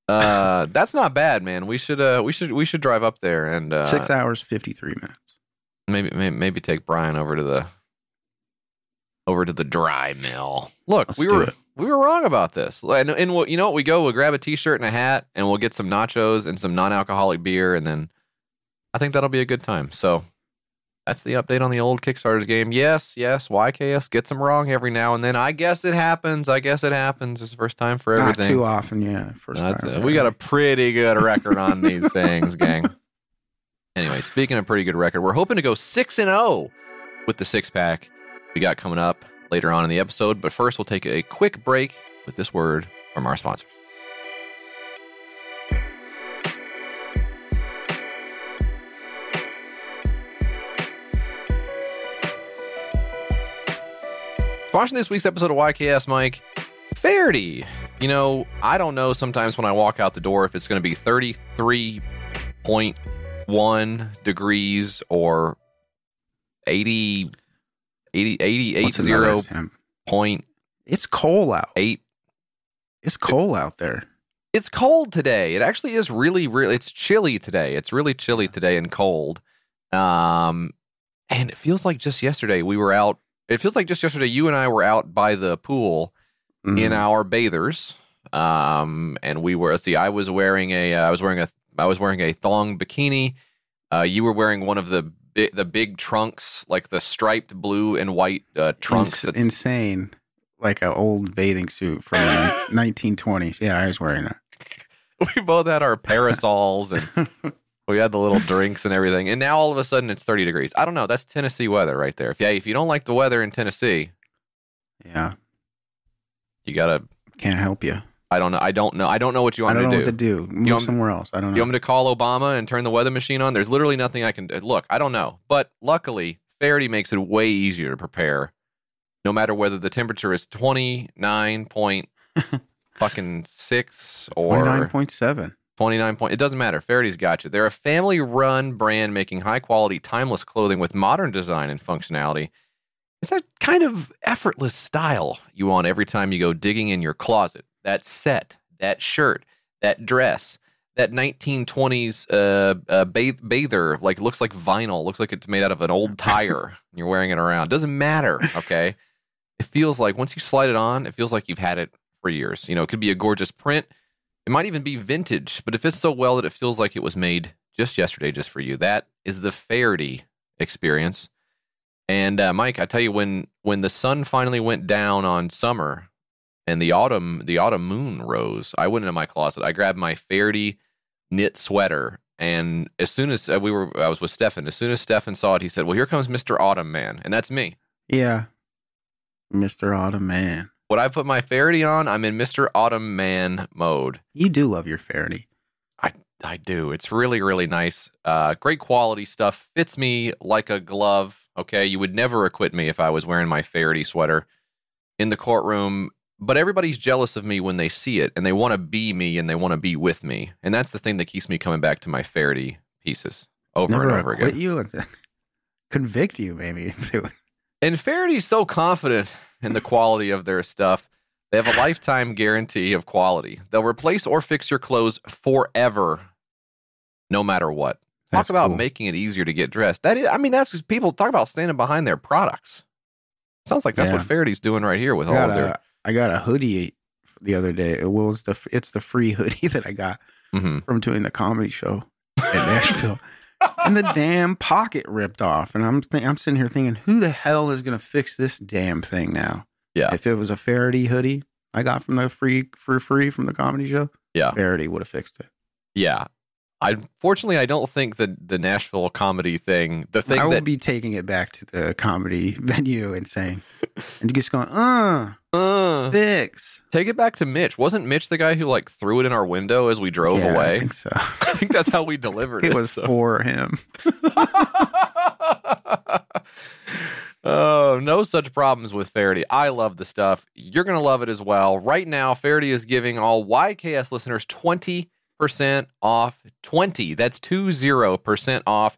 uh, that's not bad, man. We should, uh, we should, we should drive up there and uh, Six hours, 53 minutes. maybe, maybe, maybe take Brian over to the, over to the dry mill. Look, Let's we were it. we were wrong about this. And, and we'll, you know what? We go, we'll grab a t-shirt and a hat, and we'll get some nachos and some non-alcoholic beer, and then I think that'll be a good time. So that's the update on the old Kickstarters game. Yes, yes, YKS gets them wrong every now and then. I guess it happens. I guess it happens. It's the first time for Not everything. too often, yeah. First That's time. We got a pretty good record on these (laughs) things, gang. Anyway, speaking of pretty good record, we're hoping to go six and zero with the six pack we got coming up later on in the episode. But first, we'll take a quick break with this word from our sponsors. Sponsoring this week's episode of YKS, Mike, Faherty. You know, I don't know sometimes when I walk out the door if it's going to be 33.1 degrees or 80, 80, 80, What's another 80.8. It's cold out. Eight. It's cold out there. It's cold today. It actually is really, really, it's chilly today. It's really chilly today and cold. Um, and it feels like just yesterday we were out. It feels like just yesterday you and I were out by the pool in Mhm. our bathers um and we were see i was wearing a uh, i was wearing a i was wearing a thong bikini uh you were wearing one of the bi- the big trunks like the striped blue and white uh trunks Ins- insane. Like an old bathing suit from the (laughs) 1920s. Yeah, I was wearing that. (laughs) we both had our parasols and (laughs) we had the little drinks and everything and now all of a sudden it's 30 degrees i don't know that's tennessee weather right there if yeah if you don't like the weather in tennessee yeah, you gotta can't help you. I don't know i don't know i don't know what you want I want do. I don't know to what to do. Move want somewhere else. I don't know. You want me to call Obama and turn the weather machine on? There's literally nothing I can do. Look, I don't know. But luckily, Faherty makes it way easier to prepare, no matter whether the temperature is 29 point (laughs) fucking six or 29.7. 29 point. It doesn't matter. Faherty's got you. They're a family run brand making high quality, timeless clothing with modern design and functionality. It's that kind of effortless style you want every time you go digging in your closet. That set, that shirt, that dress, that 1920s uh, uh, bath- bather, like looks like vinyl, looks like it's made out of an old tire. (laughs) and you're wearing it around. Doesn't matter. Okay. it feels like once you slide it on, it feels like you've had it for years. You know, it could be a gorgeous print. It might even be vintage, but it fits so well that it feels like it was made just yesterday, just for you. That is the Faherty experience. And uh, Mike, I tell you, when when the sun finally went down on summer and the autumn the autumn moon rose, I went into my closet. I grabbed my Faherty knit sweater, and as soon as uh, we were, I was with Stefan. As soon as Stefan saw it, he said, "Well, here comes Mister Autumn Man," and that's me. Yeah. Mr. Autumn Man. When I put my Faherty on, I'm in Mister Autumn Man mode. You do love your Faherty. I do. It's really, really nice. Uh, great quality stuff. Fits me like a glove. Okay. You would never acquit me if I was wearing my Faherty sweater in the courtroom. But everybody's jealous of me when they see it and they want to be me and they want to be with me. And that's the thing that keeps me coming back to my Faherty pieces over Never and over again. you. (laughs) Convict you, maybe. (laughs) And Faherty's so confident in the quality of their stuff. They have a lifetime guarantee of quality. They'll replace or fix your clothes forever, no matter what. Talk That's about cool. making it easier to get dressed. That is, I mean, that's because people talk about standing behind their products. Sounds like that's Yeah. what Faherty's doing right here with all of their. a, I got a hoodie the other day. It was the it's the free (laughs) hoodie that I got Mhm. from doing the comedy show in Nashville. and the damn pocket ripped off. And I'm th- I'm sitting here thinking, who the hell is gonna fix this damn thing now? Yeah. If it was a Faherty hoodie I got from the free for free from the comedy show, Yeah. Faherty would have fixed it. Yeah. I fortunately I don't think the the Nashville comedy thing, the thing I will that be taking it back to the comedy (laughs) venue and saying, and just going, uh, uh, fix. take it back to Mitch. Wasn't Mitch the guy who like threw it in our window as we drove Yeah, away? I think so. (laughs) I think that's how we delivered (laughs) it. it was so. for him. oh, no such problems with Faherty. I love the stuff. You're going to love it as well. Right now, Faherty is giving all YKS listeners 20% off. 20. That's 20% off.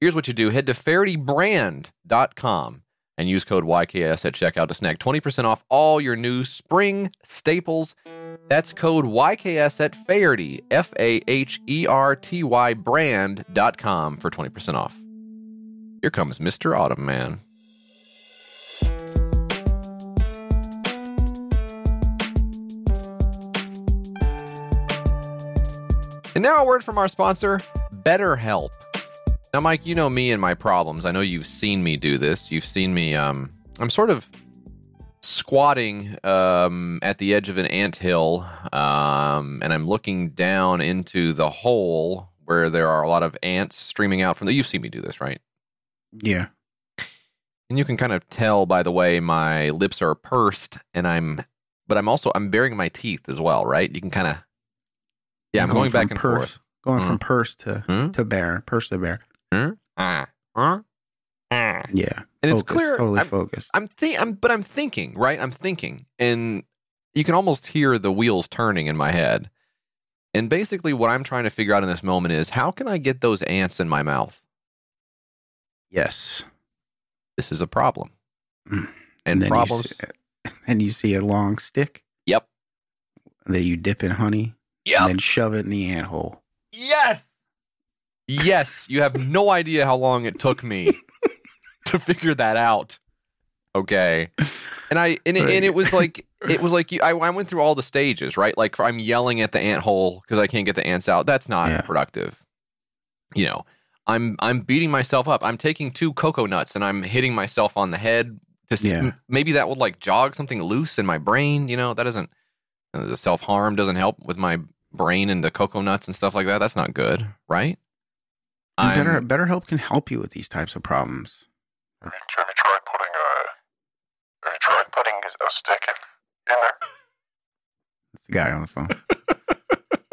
Here's what you do head to FahertyBrand.com and use code YKS at checkout to snag 20% off all your new spring staples. That's code YKS at Faherty, F A H E R T Y brand.com for 20% off. Here comes Mr. Autumn Man. And now a word from our sponsor, BetterHelp. Now, Mike, you know me and my problems. I know you've seen me do this. You've seen me. Um, I'm sort of squatting um, at the edge of an ant hill, um, and I'm looking down into the hole where there are a lot of ants streaming out from the. You've seen me do this, right? Yeah. And you can kind of tell by the way my lips are pursed, and I'm, but I'm also I'm baring my teeth as well, right? You can kind of. Yeah, I'm going, back from and purse, forth. Going Mm. from purse to Hmm? to bear, purse to bear. Hmm? Ah. Ah. Yeah. And it's clear. Totally I'm, focused. I'm think I'm but I'm thinking, right? I'm thinking and you can almost hear the wheels turning in my head. And basically what I'm trying to figure out in this moment is how can I get those ants in my mouth? yes. This is a problem. Mm. And, then problems You see, (laughs) and you see a long stick Yep. that you dip in honey Yep. and then shove it in the ant hole. Yes. Yes, you have no idea how long it took me (laughs) to figure that out. Okay. And I and it, and it was like it was like you, I, I went through all the stages, right? Like I'm yelling at the ant hole because I can't get the ants out. That's not Yeah. productive. You know, I'm I'm beating myself up. I'm taking two cocoa nuts and I'm hitting myself on the head to s- Yeah. maybe that would like jog something loose in my brain. You know, that doesn't the self harm doesn't help with my brain and the cocoa nuts and stuff like that. That's not good, right? And Better I'm- BetterHelp can help you with these types of problems. Have you, have you tried putting a have you tried putting a stick in, in there? That's the guy on the phone. (laughs)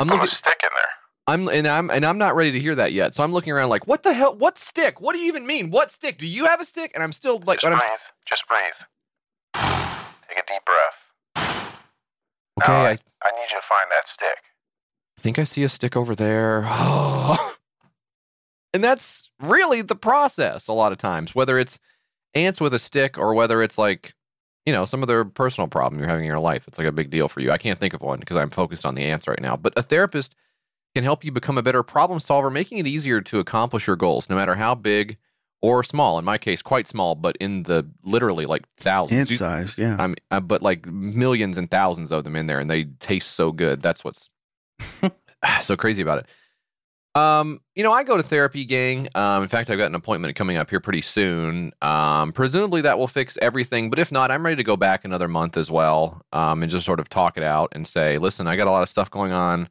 I'm put looking- a stick in there. I'm and I'm and I'm not ready to hear that yet. So I'm looking around like, what the hell? What stick? What do you even mean? What stick? Do you have a stick? And I'm still like, Just but I'm, breathe. Just breathe. (sighs) Take a deep breath. Okay, Now, I I need you to find that stick. I think I see a stick over there. (gasps) and that's really the process a lot of times, whether it's ants with a stick or whether it's like, you know, some other personal problem you're having in your life. It's like a big deal for you. I can't think of one because I'm focused on the ants right now. But a therapist can help you become a better problem solver, making it easier to accomplish your goals, no matter how big or small. In my case, quite small, but in the literally like thousands. Ant size, yeah. I'm, uh, but like millions and thousands of them in there, and they taste so good. That's what's (laughs) so crazy about it. Um, you know, I go to therapy, gang. Um, in fact, I've got an appointment coming up here pretty soon. Um, presumably that will fix everything, but if not, I'm ready to go back another month as well. Um, and just sort of talk it out and say, listen, I got a lot of stuff going on.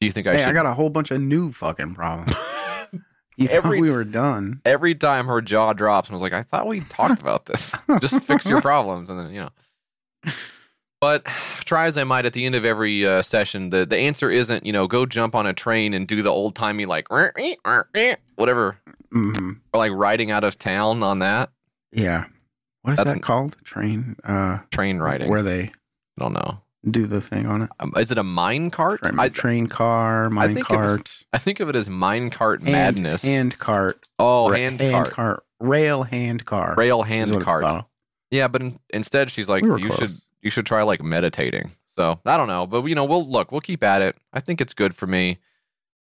Do you think I hey, should? I got a whole bunch of new fucking problems. (laughs) You Every- we were done. Every time her jaw drops, and I was like, I thought we talked (laughs) about this. Just fix your problems, and then you know. But try as I might, at the end of every uh, session, the the answer isn't you know go jump on a train and do the old timey like whatever hmm or like riding out of town on that Yeah. What is That's that an- called? Train. Uh, train riding. Where they I don't know. Do the thing on it. Um, is it a mine cart? Train, I, train car, mine of- cart, I think of it as mine cart hand- madness. hand cart, oh, ra- hand, hand cart, cart, rail hand car, rail hand cart. Yeah, but in, instead she's like, We you close. should you should try like meditating. So I don't know, but you know, we'll look, we'll keep at it. I think it's good for me.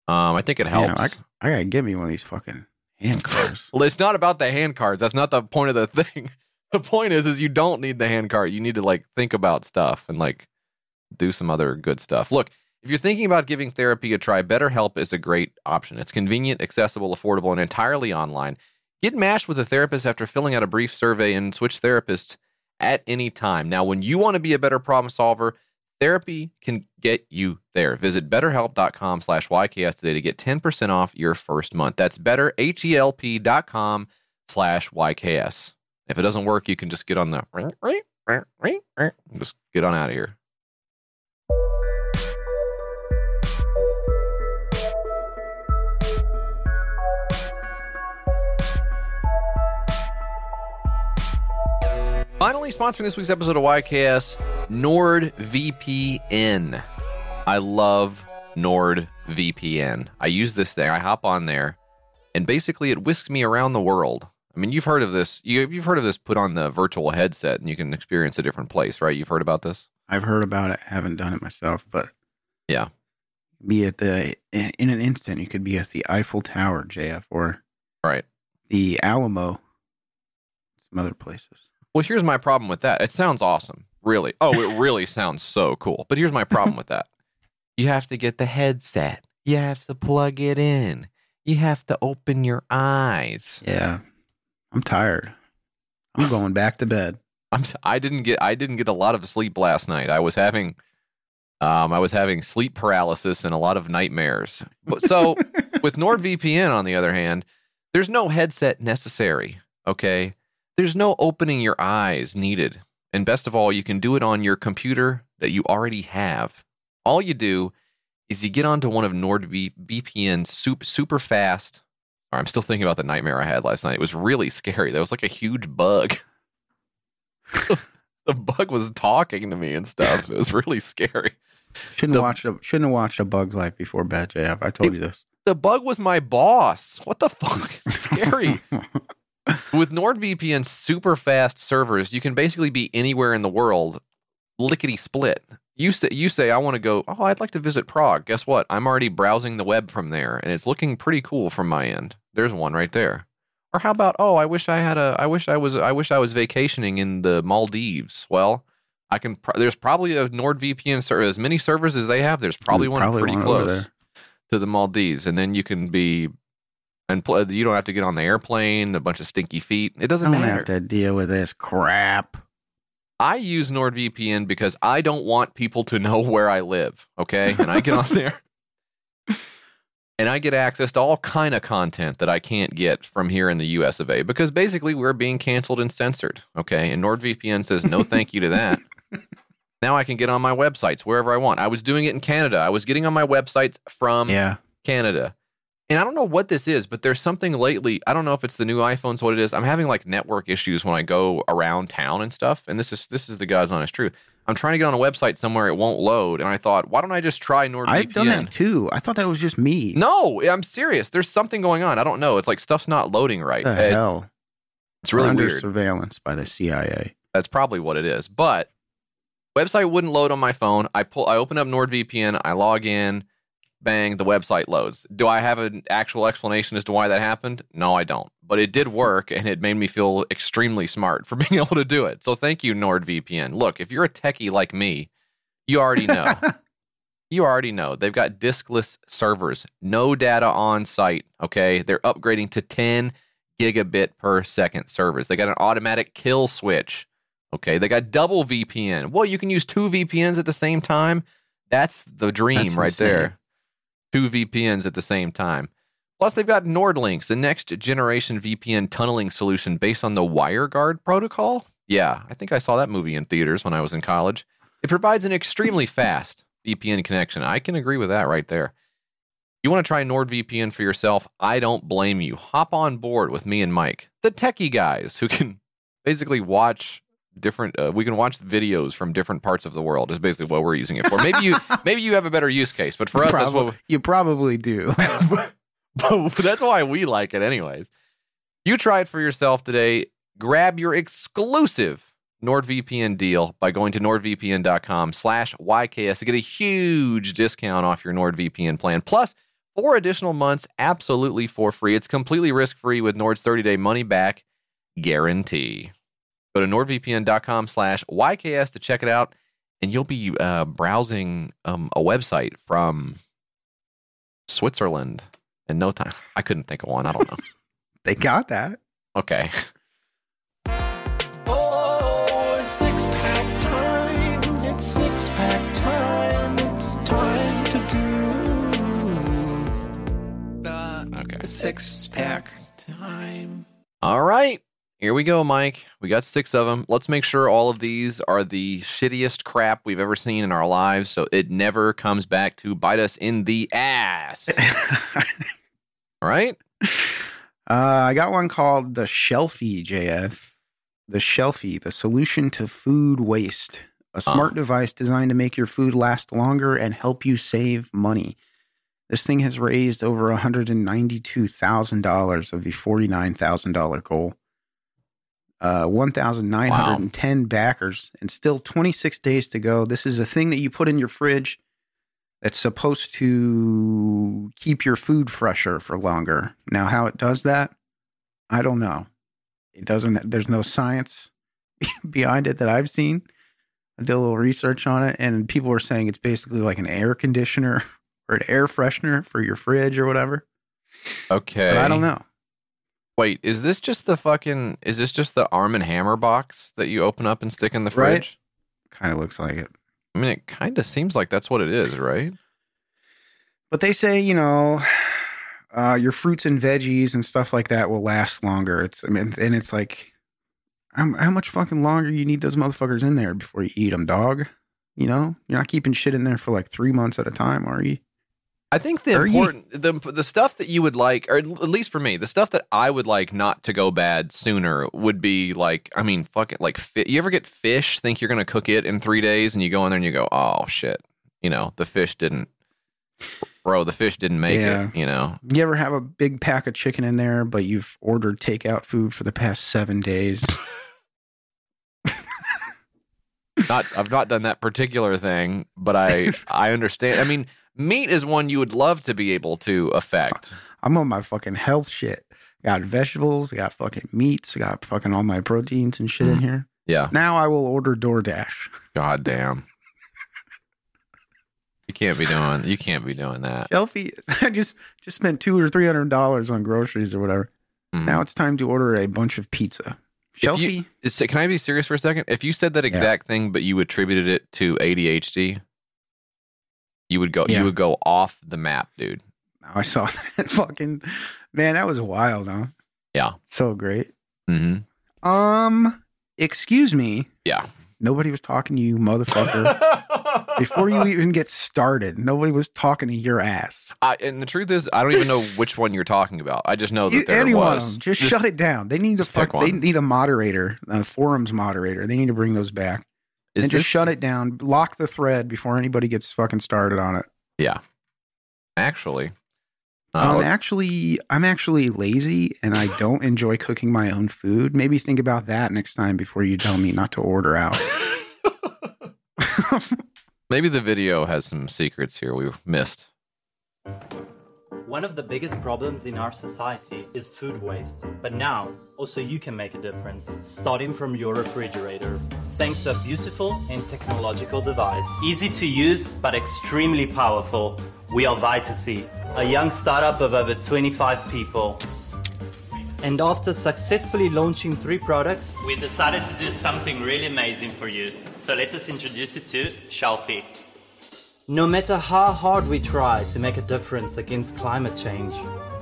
Um, I think it helps. Yeah, I gotta get me one of these fucking hand cars. (laughs) well, it's not about the hand cards. That's not the point of the (laughs) thing. The point is, is you don't need the hand cart. You need to like think about stuff and like do some other good stuff. Look, if you're thinking about giving therapy a try, BetterHelp is a great option. It's convenient, accessible, affordable, and entirely online. Get matched with a therapist after filling out a brief survey and switch therapists at any time. Now, when you want to be a better problem solver, therapy can get you there. Visit betterhelp.com slash YKS today to get 10% off your first month. That's betterhelp.com slash YKS. If it doesn't work, you can just get on the just get on out of here. Finally, sponsoring this week's episode of YKS, NordVPN. I love NordVPN. I use this thing. I hop on there, and basically it whisks me around the world. I mean, you've heard of this. You, you've heard of this. Put on the virtual headset, and you can experience a different place, right? You've heard about this. I've heard about it, haven't done it myself, but Yeah. be at the in in an instant. You could be at the Eiffel Tower, JF, or Right. the Alamo, some other places. Well, here's my problem with that. It sounds awesome, really. Oh, it (laughs) really sounds so cool. But here's my problem with that. You have to get the headset. You have to plug it in. You have to open your eyes. Yeah. I'm tired. I'm going back to bed. (sighs) I'm I didn't get I didn't get a lot of sleep last night. I was having um I was having sleep paralysis and a lot of nightmares. But so (laughs) with NordVPN on the other hand, there's no headset necessary, okay? There's no opening your eyes needed. And best of all, you can do it on your computer that you already have. All you do is you get onto one of NordVPN's super, super fast. Or I'm still thinking about the nightmare I had last night. It was really scary. There was like a huge bug. (laughs) the bug was talking to me and stuff. It was really scary. Shouldn't The- have watched a shouldn't have watched a Bug's Life before bed, JF. I told you this. The bug was my boss. What the fuck? It's scary. (laughs) With NordVPN's super fast servers, you can basically be anywhere in the world, lickety split. You say, you say, I want to go. Oh, I'd like to visit Prague. Guess what? I'm already browsing the web from there, and it's looking pretty cool from my end. There's one right there. Or how about? Oh, I wish I had a. I wish I was. I wish I was vacationing in the Maldives. Well, I can. Pro- there's probably a NordVPN server. As many servers as they have, there's probably one pretty over close to the Maldives, and then you can be and pl- you don't have to get on the airplane. A bunch of stinky feet. It doesn't don't matter. have to deal with this crap. I use NordVPN because I don't want people to know (laughs) where I live. Okay, and I get on (laughs) there. (laughs) And I get access to all kind of content that I can't get from here in the US of A because basically we're being canceled and censored. Okay. And NordVPN says no thank you to that. Now I can get on my websites wherever I want. I was doing it in Canada. I was getting on my websites from Yeah. Canada. And I don't know what this is, but there's something lately. I don't know if it's the new iPhones, what it is. I'm having like network issues when I go around town and stuff. And this is this is the God's honest truth. I'm trying to get on a website somewhere, it won't load. And I thought, why don't I just try NordVPN? I've done that too. I thought that was just me. No, I'm serious. There's something going on. I don't know. It's like stuff's not loading right. The It- hell? it's We're really under weird. surveillance by the CIA. That's probably what it is. But website wouldn't load on my phone. I pull I open up NordVPN, I log in, bang, the website loads. Do I have an actual explanation as to why that happened? No, I don't. But it did work and it made me feel extremely smart for (laughs) being able to do it. So thank you, NordVPN. Look, if you're a techie like me, you already know. (laughs) you already know. They've got diskless servers, no data on site. Okay. They're upgrading to 10 gigabit per second servers. They got an automatic kill switch. Okay. They got double VPN. Well, you can use two VPNs at the same time. That's the dream That's right insane. there. Two VPNs at the same time. Plus, they've got NordLynx, the next generation VPN tunneling solution based on the WireGuard protocol. Yeah, I think I saw that movie in theaters when I was in college. It provides an extremely (laughs) fast VPN connection. I can agree with that right there. You want to try NordVPN for yourself? I don't blame you. Hop on board with me and Mike, the techie guys who can (laughs) basically watch different. Uh, we can watch videos from different parts of the world. Is basically what we're using it for. Maybe you, (laughs) maybe you have a better use case, but for us, that's what. you probably do. but (laughs) (laughs) that's why we like it, anyways. You try it for yourself today. Grab your exclusive NordVPN deal by going to nordvpn.com slash YKS to get a huge discount off your NordVPN plan. Plus, four additional months absolutely for free. It's completely risk-free with Nord's 30-day money-back guarantee. Go to nordvpn.com slash YKS to check it out, and you'll be uh, browsing um, a website from Switzerland in no time. I couldn't think of one. I don't know. (laughs) they got that. Okay. Oh, it's six pack time. It's six pack time. It's time to do the Okay. six pack time. All right. Here we go, Mike. We got six of them. Let's make sure all of these are the shittiest crap we've ever seen in our lives so it never comes back to bite us in the ass. (laughs) All right? Uh, I got one called the Shelfie JF. The Shelfie, the solution to food waste. A smart device designed to make your food last longer and help you save money. This thing has raised over $192,000 of the $49,000 goal. Uh, 1,910 backers and still 26 days to go. This is a thing that you put in your fridge that's supposed to keep your food fresher for longer. Now, how it does that, I don't know. It doesn't, there's no science (laughs) behind it that I've seen, I did a little research on it, and people were saying it's basically like an air conditioner (laughs) or an air freshener for your fridge or whatever. Okay. But I don't know. Wait, is this just the fucking? Is this just the Arm and Hammer box that you open up and stick in the Right. fridge? Kind of looks like it. I mean, it kind of seems like that's what it is, right? But they say, you know, (sighs) uh, your fruits and veggies and stuff like that will last longer. It's, I mean, and it's like, how, how much fucking longer you need those motherfuckers in there before you eat them, dog? You know, you're not keeping shit in there for like three months at a time, are you? I think the Are you- important the the stuff that you would like, or at least for me, the stuff that I would like not to go bad sooner would be like, I mean, fuck it, like fi- you ever get fish? Think you're gonna cook it in three days, and you go in there and you go, oh shit, you know, the fish didn't, bro, the fish didn't make Yeah. it, you know. You ever have a big pack of chicken in there, but you've ordered takeout food for the past seven days? (laughs) (laughs) Not, I've not done that particular thing, but I I understand. I mean, meat is one you would love to be able to affect. I'm on my fucking health shit. Got vegetables, got fucking meats, got fucking all my proteins and shit in here. Yeah, Now I will order DoorDash. god damn. You can't be doing. You can't be doing that. Shelfie, (laughs) I just just spent two or three hundred dollars on groceries or whatever. Mhm. Now it's time to order a bunch of pizza. You- Shelfie, Can I be serious for a second? If you said that exact thing, but you attributed it to ADHD, you would go. Yeah. You would go off the map, dude. I saw (laughs) that fucking man. That was wild, huh? Yeah. so great. hmm Um, excuse me. Yeah. Nobody was talking to you, motherfucker. (laughs) Before you even get started, nobody was talking to your ass. I, and the truth is, I don't even know which one you're talking about. I just know that You- there any one of was. them. Just, shut it down. They need to fuck. They need a moderator, a forums moderator. They need to bring those back Is and just this- shut it down. Lock the thread before anybody gets fucking started on it. Yeah. Actually, uh, actually, I'm actually lazy and I don't enjoy cooking my own food. Maybe think about that next time before you tell me not to order out. (laughs) (laughs) maybe the video has some secrets here we missed. One of the biggest problems in our society is food waste. But now, also you can make a difference, starting from your refrigerator. Thanks to a beautiful and technological device. Easy to use, but extremely powerful. We are Vitesy, a young startup of over 25 people. And after successfully launching three products, we decided to do something really amazing for you. So let us introduce you to Shelfie. No matter how hard we try to make a difference against climate change,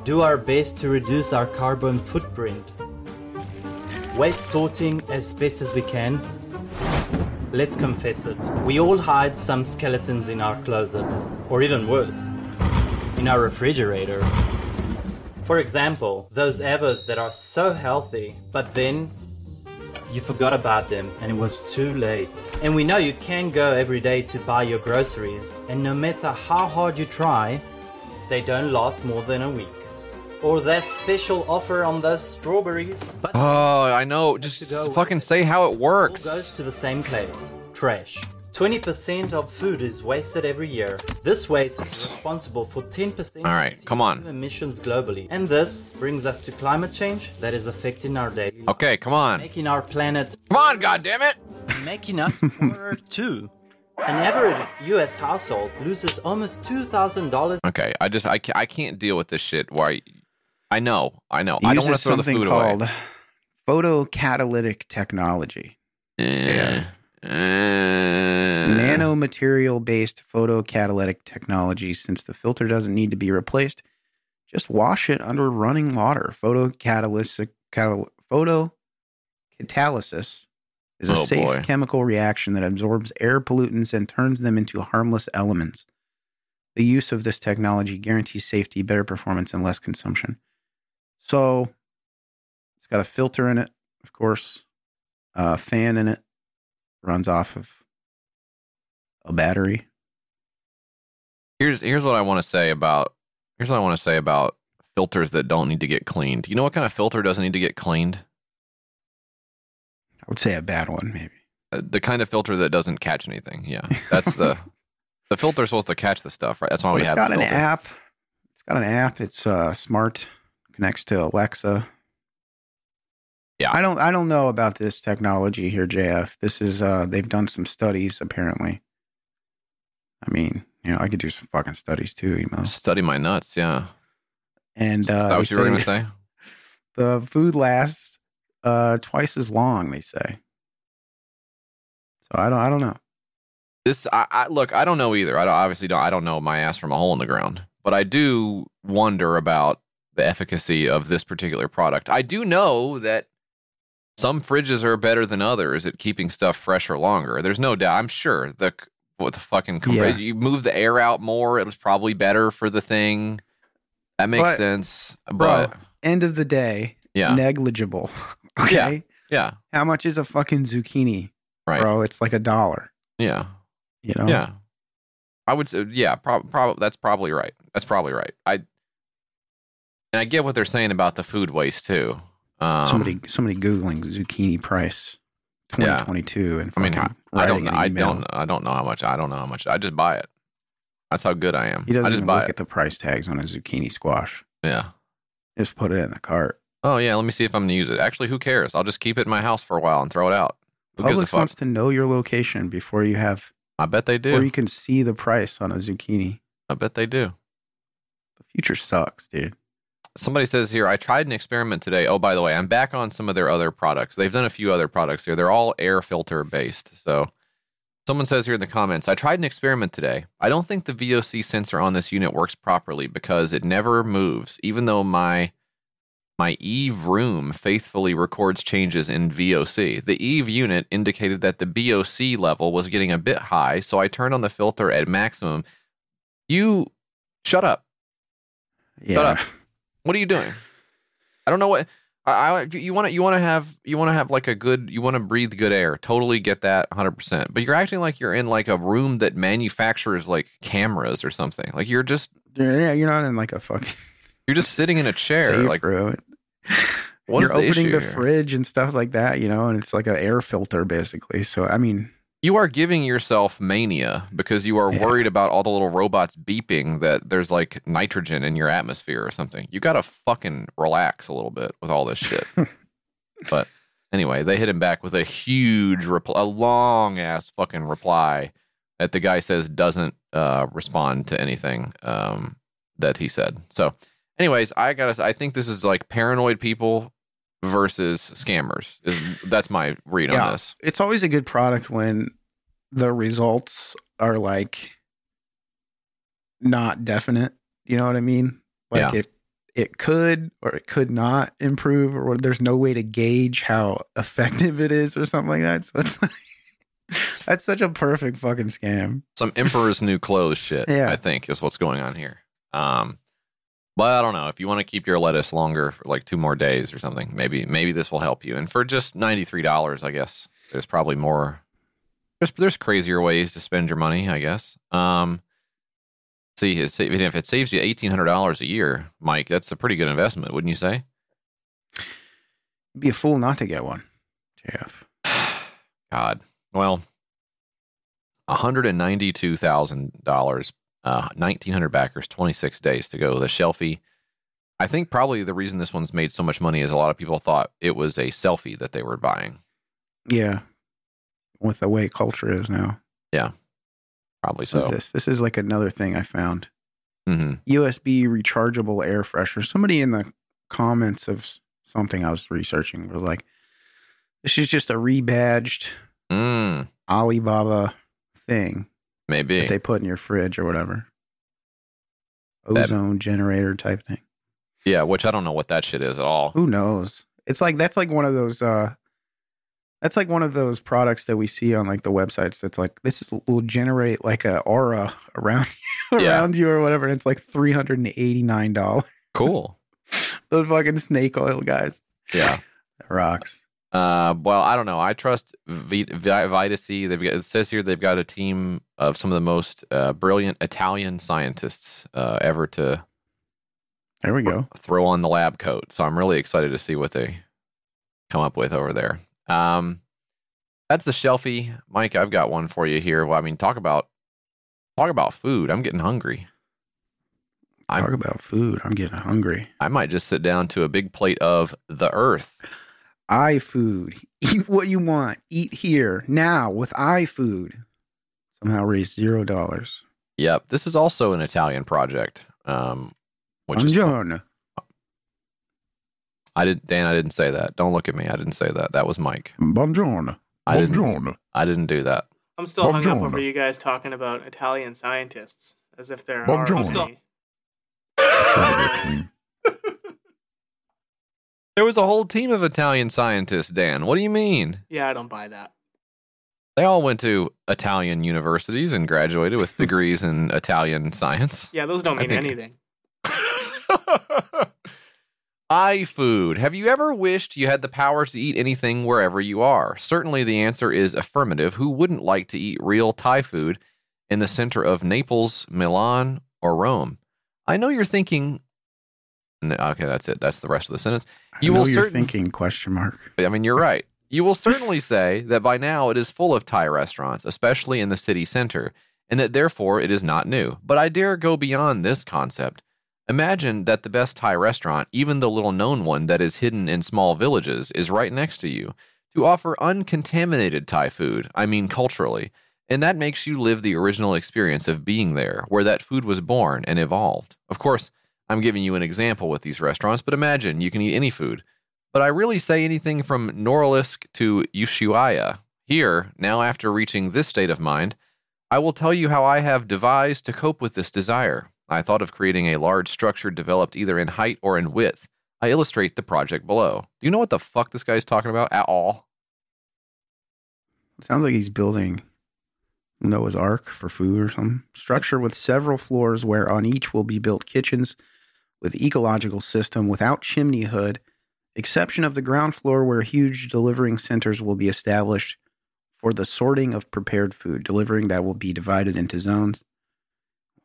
do our best to reduce our carbon footprint, waste sorting as best as we can. Let's confess it, we all hide some skeletons in our closet, or even worse, in our refrigerator. For example, those Evers that are so healthy, but then you forgot about them and it was too late. And we know you can't go every day to buy your groceries, and no matter how hard you try, they don't last more than a week. Or that special offer on those strawberries, but Oh, I know. Just, just fucking say how it works. all goes to the same place trash. 20% of food is wasted every year. This waste is responsible for 10% All right, of come on. Emissions globally. And this brings us to climate change that is affecting our daily life, Okay, come on. making our planet Come on, goddammit. making us poorer too. An average US household loses almost $2,000 Okay, I just I can't, I can't deal with this shit. Why? I know, I know. I don't want uses to throw the something food called away. photocatalytic technology. Eh, eh. Nanomaterial based photocatalytic technology. Since the filter doesn't need to be replaced, just wash it under running water. Photocatalysis, catal- photocatalysis is a Oh, safe boy. chemical reaction that absorbs air pollutants and turns them into harmless elements. The use of this technology guarantees safety, better performance, and less consumption. So it's got a filter in it, of course, a fan in it, runs off of a battery. Here's here's what I want to say about here's what I want to say about filters that don't need to get cleaned. You know what kind of filter doesn't need to get cleaned? I would say a bad one, maybe. Uh, The kind of filter that doesn't catch anything. Yeah, (laughs) that's the the filter's supposed to catch the stuff, right? That's why But we it's have got the an app. It's got an app. It's uh, smart, connects to Alexa. Yeah. I don't I don't know about this technology here, JF. This is uh they've done some studies apparently. I mean, you know, I could do some fucking studies too, you know. Study my nuts. Yeah. And uh that what you were going to say say? (laughs) the food lasts uh twice as long, they say. So I don't I don't know. This, I, I look, I don't know either. I don't, obviously don't. I don't know my ass from a hole in the ground, but I do wonder about the efficacy of this particular product. I do know that some fridges are better than others at keeping stuff fresher longer. There's no doubt. I'm sure the what the fucking Yeah. you move the air out more. It was probably better for the thing. That makes But, sense. Bro, end of the day, yeah, negligible. (laughs) Okay. yeah, How much is a fucking zucchini? right. Bro, it's like a dollar. Yeah. You know? Yeah. I would say, yeah, probably, prob- that's probably right. That's probably right. I, and I get what they're saying about the food waste too. Um, somebody somebody googling zucchini price Yeah. 2022 and I mean, I, I don't know. I don't, I don't know how much. I don't know how much. I just buy it. That's how good I am. He doesn't I just buy look it. at the price tags on a zucchini squash. Yeah. Just put it in the cart. Oh yeah. Let me see if I'm gonna use it. Actually, who cares? I'll just keep it in my house for a while and throw it out. Who Publix wants to know your location before you have I bet they do. do. you can see the price on a zucchini. I bet they do. The future sucks, dude. Somebody says here, I tried an experiment today. Oh, by the way, I'm back on some of their other products. They've done a few other products here. They're all air filter based. So someone says here in the comments, I tried an experiment today. I don't think the VOC sensor on this unit works properly because it never moves, even though my my Eve room faithfully records changes in VOC. The Eve unit indicated that the VOC level was getting a bit high, so I turned on the filter at maximum. You shut up. Yeah. up. What are you doing? I don't know what I, I you want to you want to have you want to have like a good you want to breathe good air. Totally get that 100%. But you're acting like you're in like a room that manufactures like cameras or something. Like you're just Yeah, you're not in like a fucking (laughs) you're just sitting in a chair like room. (laughs) what you're the opening the here? fridge and stuff like that, you know, and it's like an air filter basically. So I mean, You are giving yourself mania because you are worried about all the little robots beeping that there's like nitrogen in your atmosphere or something. You got to fucking relax a little bit with all this shit. (laughs) but anyway, they hit him back with a huge reply, a long ass fucking reply that the guy says doesn't uh, respond to anything um, that he said. So, anyways, I gotta. I think this is like paranoid people versus scammers. Is that's my read Yeah. on this? it's always a good product when the results are like not definite. You know what I mean? Like Yeah. it it could or it could not improve or there's no way to gauge how effective it is or something like that. So it's like (laughs) that's such a perfect fucking scam. some emperor's new clothes shit Yeah. i think is what's going on here um but i don't know if you want to keep your lettuce longer for like two more days or something maybe maybe this will help you and for just $93 i guess there's probably more there's there's crazier ways to spend your money i guess um see it's, even if it saves you $1800 a year mike that's a pretty good investment wouldn't you say Be a fool not to get one. JF. (sighs) God. Well, $192,000, uh, 1,900 backers, 26 days to go. The Shelfie. I think probably the reason this one's made so much money is a lot of people thought it was a selfie that they were buying. Yeah. With the way culture is now. Yeah. Probably so. is this? This is like another thing I found. hmm USB rechargeable air freshener. Somebody in the comments of something I was researching was like, this is just a rebadged Mm, Alibaba thing maybe. that they put in your fridge or whatever. That- Ozone generator type thing. yeah, which I don't know what that shit is at all. Who knows? It's like that's like one of those uh that's like one of those products that we see on like the websites that's like this is, will generate like a aura around (laughs) you Yeah. around you or whatever and it's like $389. Cool. (laughs) those fucking snake oil guys. Yeah. Rocks. Uh, well, I don't know. I trust v- v- Vitesy. They've got, it says here they've got a team of some of the most uh, brilliant Italian scientists uh, ever to There we go. throw on the lab coat. So I'm really excited to see what they come up with over there. Um, that's the shelfie, Mike. I've got one for you here. Well, I mean, talk about talk about food. I'm getting hungry. I'm- Talk about food. I'm getting hungry. I might just sit down to a big plate of the Earth. iFood. (laughs) Eat what you want. Eat here now with iFood. Somehow raised zero dollars. Yep. This is also an Italian project. Um, which is fun. I didn't Dan, I didn't say that. Don't look at me. I didn't say that. That was Mike. Buongiorno. I didn't Buongiorno. I didn't do that. I'm still hung up Buongiorno. over you guys talking about Italian scientists as if there are Buongiorno. any. There was a whole team of Italian scientists, Dan. What do you mean? Yeah, I don't buy that. They all went to Italian universities and graduated with (laughs) degrees in Italian science. Yeah, those don't mean anything. (laughs) iFood. Have you ever wished you had the power to eat anything wherever you are? Certainly the answer is affirmative. Who wouldn't like to eat real Thai food in the center of Naples, Milan, or Rome? I know you're thinking. No, Okay, that's it. That's the rest of the sentence. I You know will you're certain- thinking question mark. I mean, you're right. You will certainly say that by now it is full of Thai restaurants, especially in the city center, and that therefore it is not new. But I dare go beyond this concept. Imagine that the best Thai restaurant, even the little known one that is hidden in small villages, is right next to you to offer uncontaminated Thai food, I mean culturally, and that makes you live the original experience of being there, where that food was born and evolved. Of course, I'm giving you an example with these restaurants, but imagine you can eat any food. But I really say anything from Norilsk to Ushuaia. Here, now after reaching this state of mind, I will tell you how I have devised to cope with this desire. I thought of creating a large structure developed either in height or in width. I illustrate the project below. Do you know what the fuck this guy's talking about at all? Sounds like he's building Noah's Ark for food or something. Structure with several floors where on each will be built kitchens with ecological system without chimney hood, exception of the ground floor where huge delivering centers will be established for the sorting of prepared food, delivering that will be divided into zones.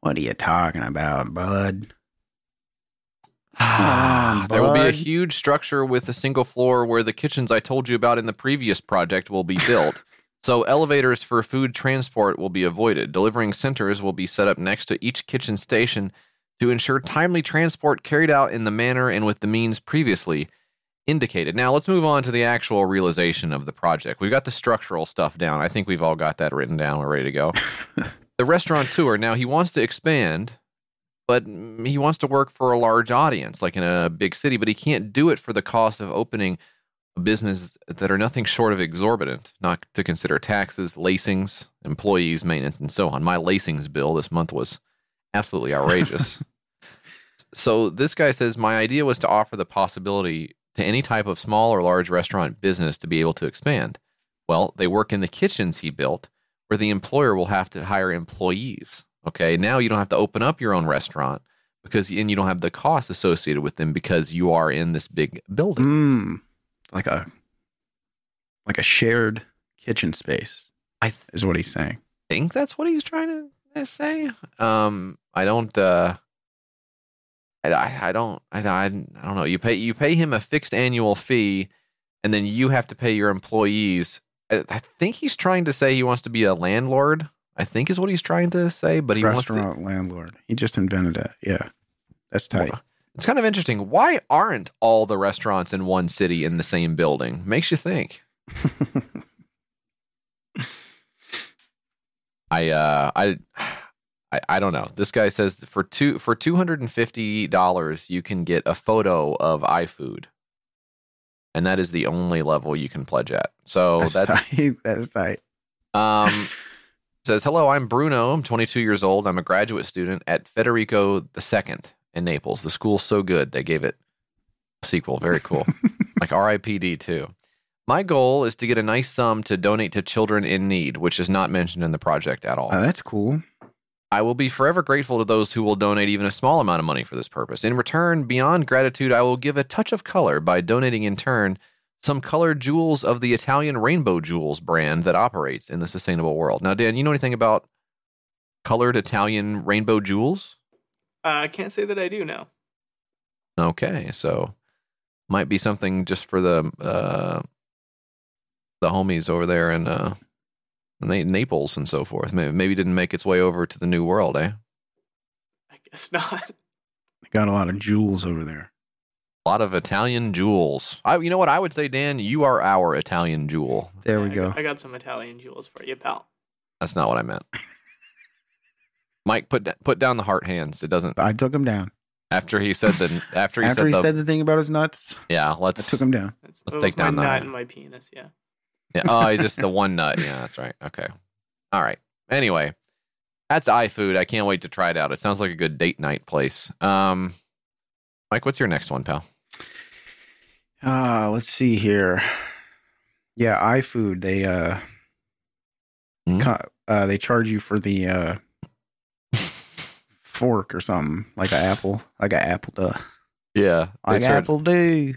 What are you talking about, bud? on, (sighs) there will ah, be a huge structure with a single floor where the kitchens I told you about in the previous project will be (laughs) built. so elevators for food transport will be avoided. Delivering centers will be set up next to each kitchen station to ensure timely transport carried out in the manner and with the means previously indicated. Now, let's move on to the actual realization of the project. We've got the structural stuff down. I think we've all got that written down. We're ready to go. (laughs) the restaurant tour. Now, he wants to expand, but he wants to work for a large audience, like in a big city, but he can't do it for the cost of opening a business that are nothing short of exorbitant, not to consider taxes, lacings, employees, maintenance, and so on. My lacings bill this month was absolutely outrageous. (laughs) so this guy says my idea was to offer the possibility to any type of small or large restaurant business to be able to expand. Well, they work in the kitchens he built, where the employer will have to hire employees. Okay, now you don't have to open up your own restaurant because and you don't have the cost associated with them because you are in this big building. Mm, like a like a shared kitchen space I th- is what he's saying. think that's what he's trying to say. Um, I don't. Uh, I, I, don't. I, I, don't know. You pay you pay him a fixed annual fee, and then you have to pay your employees. I, I think he's trying to say he wants to be a landlord. I think is what he's trying to say, but he wants to. Restaurant landlord. He just invented it. Yeah, that's tight. It's kind of interesting. Why aren't all the restaurants in one city in the same building? Makes you think. (laughs) I uh I I, I don't know. This guy says for two for two hundred and fifty dollars you can get a photo of iFood. And that is the only level you can pledge at. So (laughs) that's, that's tight. That's tight. um (laughs) says, Hello, I'm Bruno. I'm 22 years old. I'm a graduate student at Federico II in Naples. The school's so good, they gave it a sequel. Very cool. (laughs) like RIPD, too. My goal is to get a nice sum to donate to children in need, which is not mentioned in the project at all. Oh, that's cool. I will be forever grateful to those who will donate even a small amount of money for this purpose. In return, beyond gratitude, I will give a touch of color by donating in turn some colored jewels of the Italian Rainbow Jewels brand that operates in the sustainable world. Now, Dan, you know anything about colored Italian rainbow jewels? Uh, I can't say that I do know. Okay, so might be something just for the uh, the homies over there in uh, Naples and so forth. Maybe, maybe didn't make its way over to the New World, eh? I guess not. They got a lot of jewels over there. A lot of Italian jewels. I, you know what I would say, Dan? You are our Italian jewel. There we I go. got- I got some Italian jewels for you, pal. That's not what I meant. Mike, put put down the heart hands. It doesn't. I took him down. After he said the after he After said he the said the thing about his nuts, yeah. Let's took him down. That's, Let's it take was my down the- nut and my penis. Yeah. Yeah. Oh, just the one nut. Yeah, that's right. Okay. All right. Anyway, that's iFood. I can't wait to try it out. It sounds like a good date night place. Um, Mike, what's your next one, pal? Uh, let's see here. Yeah, iFood. They uh, Hmm? co- uh, they charge you for the uh fork or something, like an apple, like an apple duh, Yeah. like charge- apple do.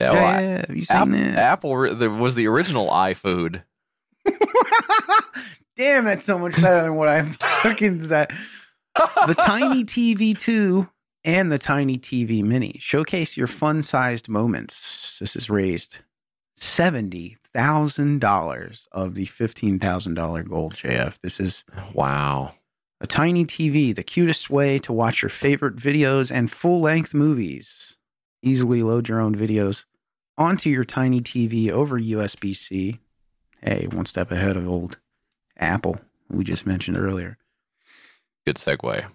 Yeah, well, yeah, you seen App- that? Apple the, was the original iFood. (laughs) Damn, that's so much better than what I fucking said. The Tiny (laughs) TV 2 and the Tiny TV Mini showcase your fun sized moments. This is raised $70,000 of the $15,000 goal, JF. This is Wow. a tiny TV, the cutest way to watch your favorite videos and full length movies. Easily load your own videos onto your tiny TV over USB C. Hey, one step ahead of old Apple, we just mentioned earlier. Good segue.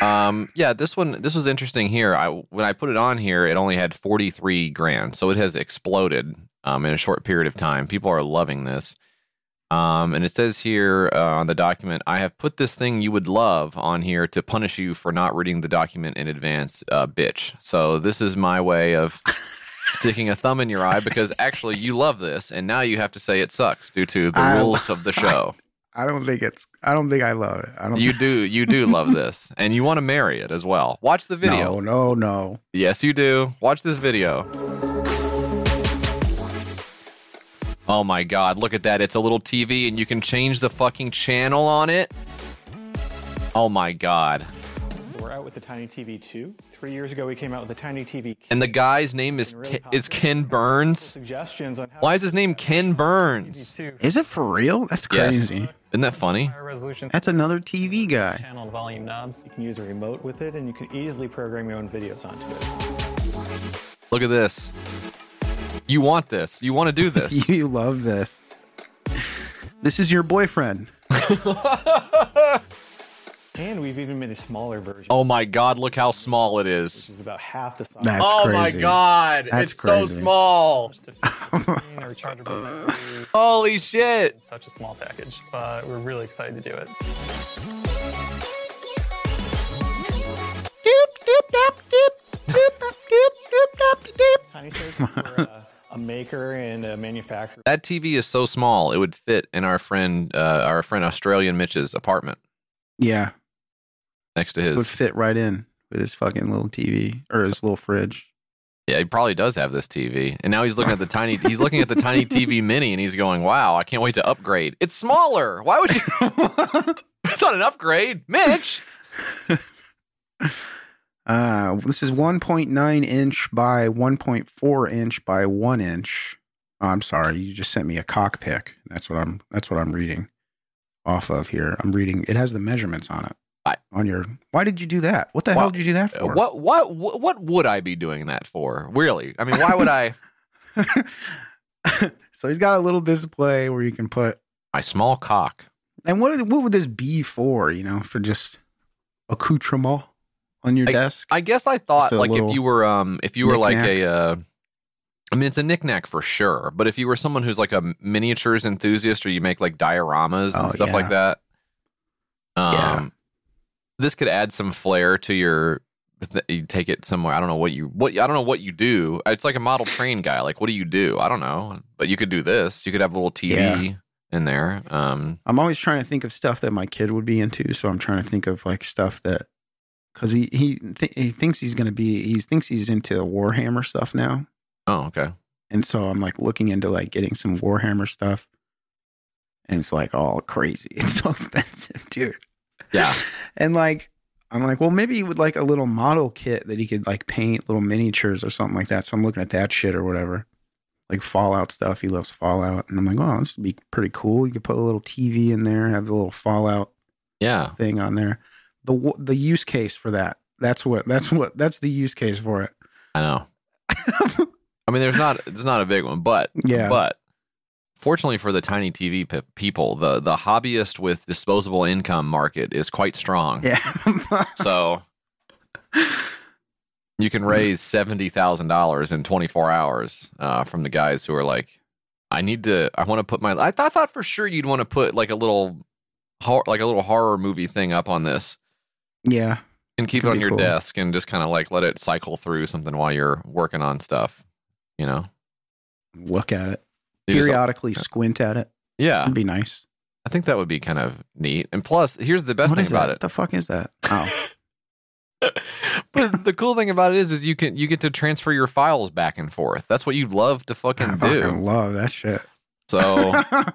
Um, yeah, this one this was interesting here. I when I put it on here, it only had 43 grand. So it has exploded um in a short period of time. People are loving this. Um, and it says here uh, on the document, I have put this thing you would love on here to punish you for not reading the document in advance, uh, bitch. So this is my way of (laughs) sticking a thumb in your eye because actually you love this, and now you have to say it sucks due to the I- rules of the (laughs) show. I don't think it's, I don't think I love it. I don't You (laughs) do, you do love this, and you want to marry it as well. Watch the video. No, no, no. Yes, you do. Watch this video. Oh my god, look at that. It's a little TV and you can change the fucking channel on it. Oh my god. We're out with the Tiny TV 2. Three years ago, we came out with the Tiny TV. And the guy's name is Ti- is Ken Burns. Suggestions on how Why is his name Ken Burns? Is it for real? That's Yes. crazy. Isn't that funny? That's another TV guy. channel volume knobs. You can use a remote with it, and you can easily program your own videos onto it. Look at this. You want this. You want to do (laughs) this. You love this. This is your boyfriend. (laughs) And we've even made a smaller version. oh my god, look how small it is. Which is. is about half the size. That's oh my god, That's it's so small. Just a screen, a rechargeable battery. (laughs) Holy shit. It's such a small package, but we're really excited to do it. Tiny Space for uh, a maker and a manufacturer. That TV is so small it would fit in our friend uh, our friend Australian Mitch's apartment Yeah, next to his. would fit right in with his fucking little TV or his little fridge. Yeah, he probably does have this TV. And now he's looking at the tiny he's looking at the tiny (laughs) TV mini and he's going, "Wow, I can't wait to upgrade. It's smaller. Why would you (laughs) It's not an upgrade, Mitch." (laughs) Uh, this is 1.9 inch by 1.4 inch by one inch. Oh, I'm sorry, you just sent me a cock pic. That's what I'm. That's what I'm reading off of here. I'm reading. It has the measurements on it. I- on your. Why did you do that? What the Why- hell did you do that Uh, for? What what what would I be doing that for? Really? I mean, why would I (laughs) (laughs) so he's got a little display where you can put. my small cock? And what what would this be for? You know, for just accoutrement on your desk. I guess I thought like if you were um if you were like knick-knack. a uh I mean it's a knickknack for sure, but if you were someone who's like a miniatures enthusiast or you make like dioramas and Oh, stuff yeah. like that, um Yeah. This could add some flair to your you take it somewhere. I don't know what you what I don't know what you do. It's like a model train guy. Like what do you do? I don't know. But you could do this. You could have a little TV Yeah. in there. Um I'm always trying to think of stuff that my kid would be into, so I'm trying to think of like stuff that because he he th- he thinks he's gonna be he thinks he's into Warhammer stuff now, oh okay. and so I'm like looking into like getting some Warhammer stuff, and it's like all crazy. (laughs) It's so expensive, dude. Yeah. (laughs) and like I'm like, well, maybe he would like a little model kit that he could like paint little miniatures or something like that. So I'm looking at that shit or whatever, like Fallout stuff. He loves Fallout, and I'm like, oh, this would be pretty cool. You could put a little TV in there, have a little Fallout Yeah. thing on there. The the use case for that. That's what that's what that's the use case for it. I know. (laughs) I mean, there's not it's not a big one, but Yeah. but fortunately for the tiny TV pe- people, the the hobbyist with disposable income market is quite strong. Yeah. (laughs) So you can raise seventy thousand dollars in twenty four hours uh, from the guys who are like, I need to, I want to put my. I, th- I thought for sure you'd want to put like a little, hor- like a little horror movie thing up on this yeah. and keep it on your cool. desk and just kind of like let it cycle through something while you're working on stuff. You know, Look at it. You just- Periodically squint at it. yeah, It'd be nice. I think that would be kind of neat. And plus, here's the best What thing about that? it. What the fuck is that? (laughs) Oh. but the cool thing about it is, is you can you get to transfer your files back and forth. That's what you love to fucking I do. fucking love that shit. So (laughs) I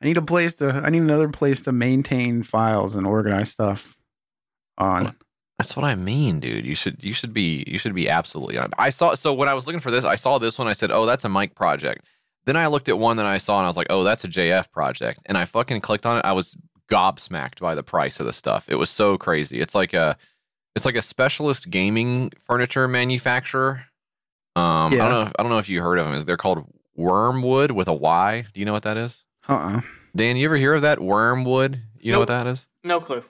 need a place to. I need another place to maintain files and organize stuff on. that's what I mean, dude. You should you should be you should be absolutely. on. I saw so when I was looking for this, I saw this one. I said, oh, that's a Mike project. Then I looked at one that I saw and I was like, oh, that's a JF project. And I fucking clicked on it. I was gobsmacked by the price of the stuff. It was so crazy. It's like a it's like a specialist gaming furniture manufacturer. Um, I don't know. I don't know if you heard of them. They're called Wyrmwood with a Y. Do you know what that is? Uh uh Dan, you ever hear of that Wyrmwood? You know what that is? No clue.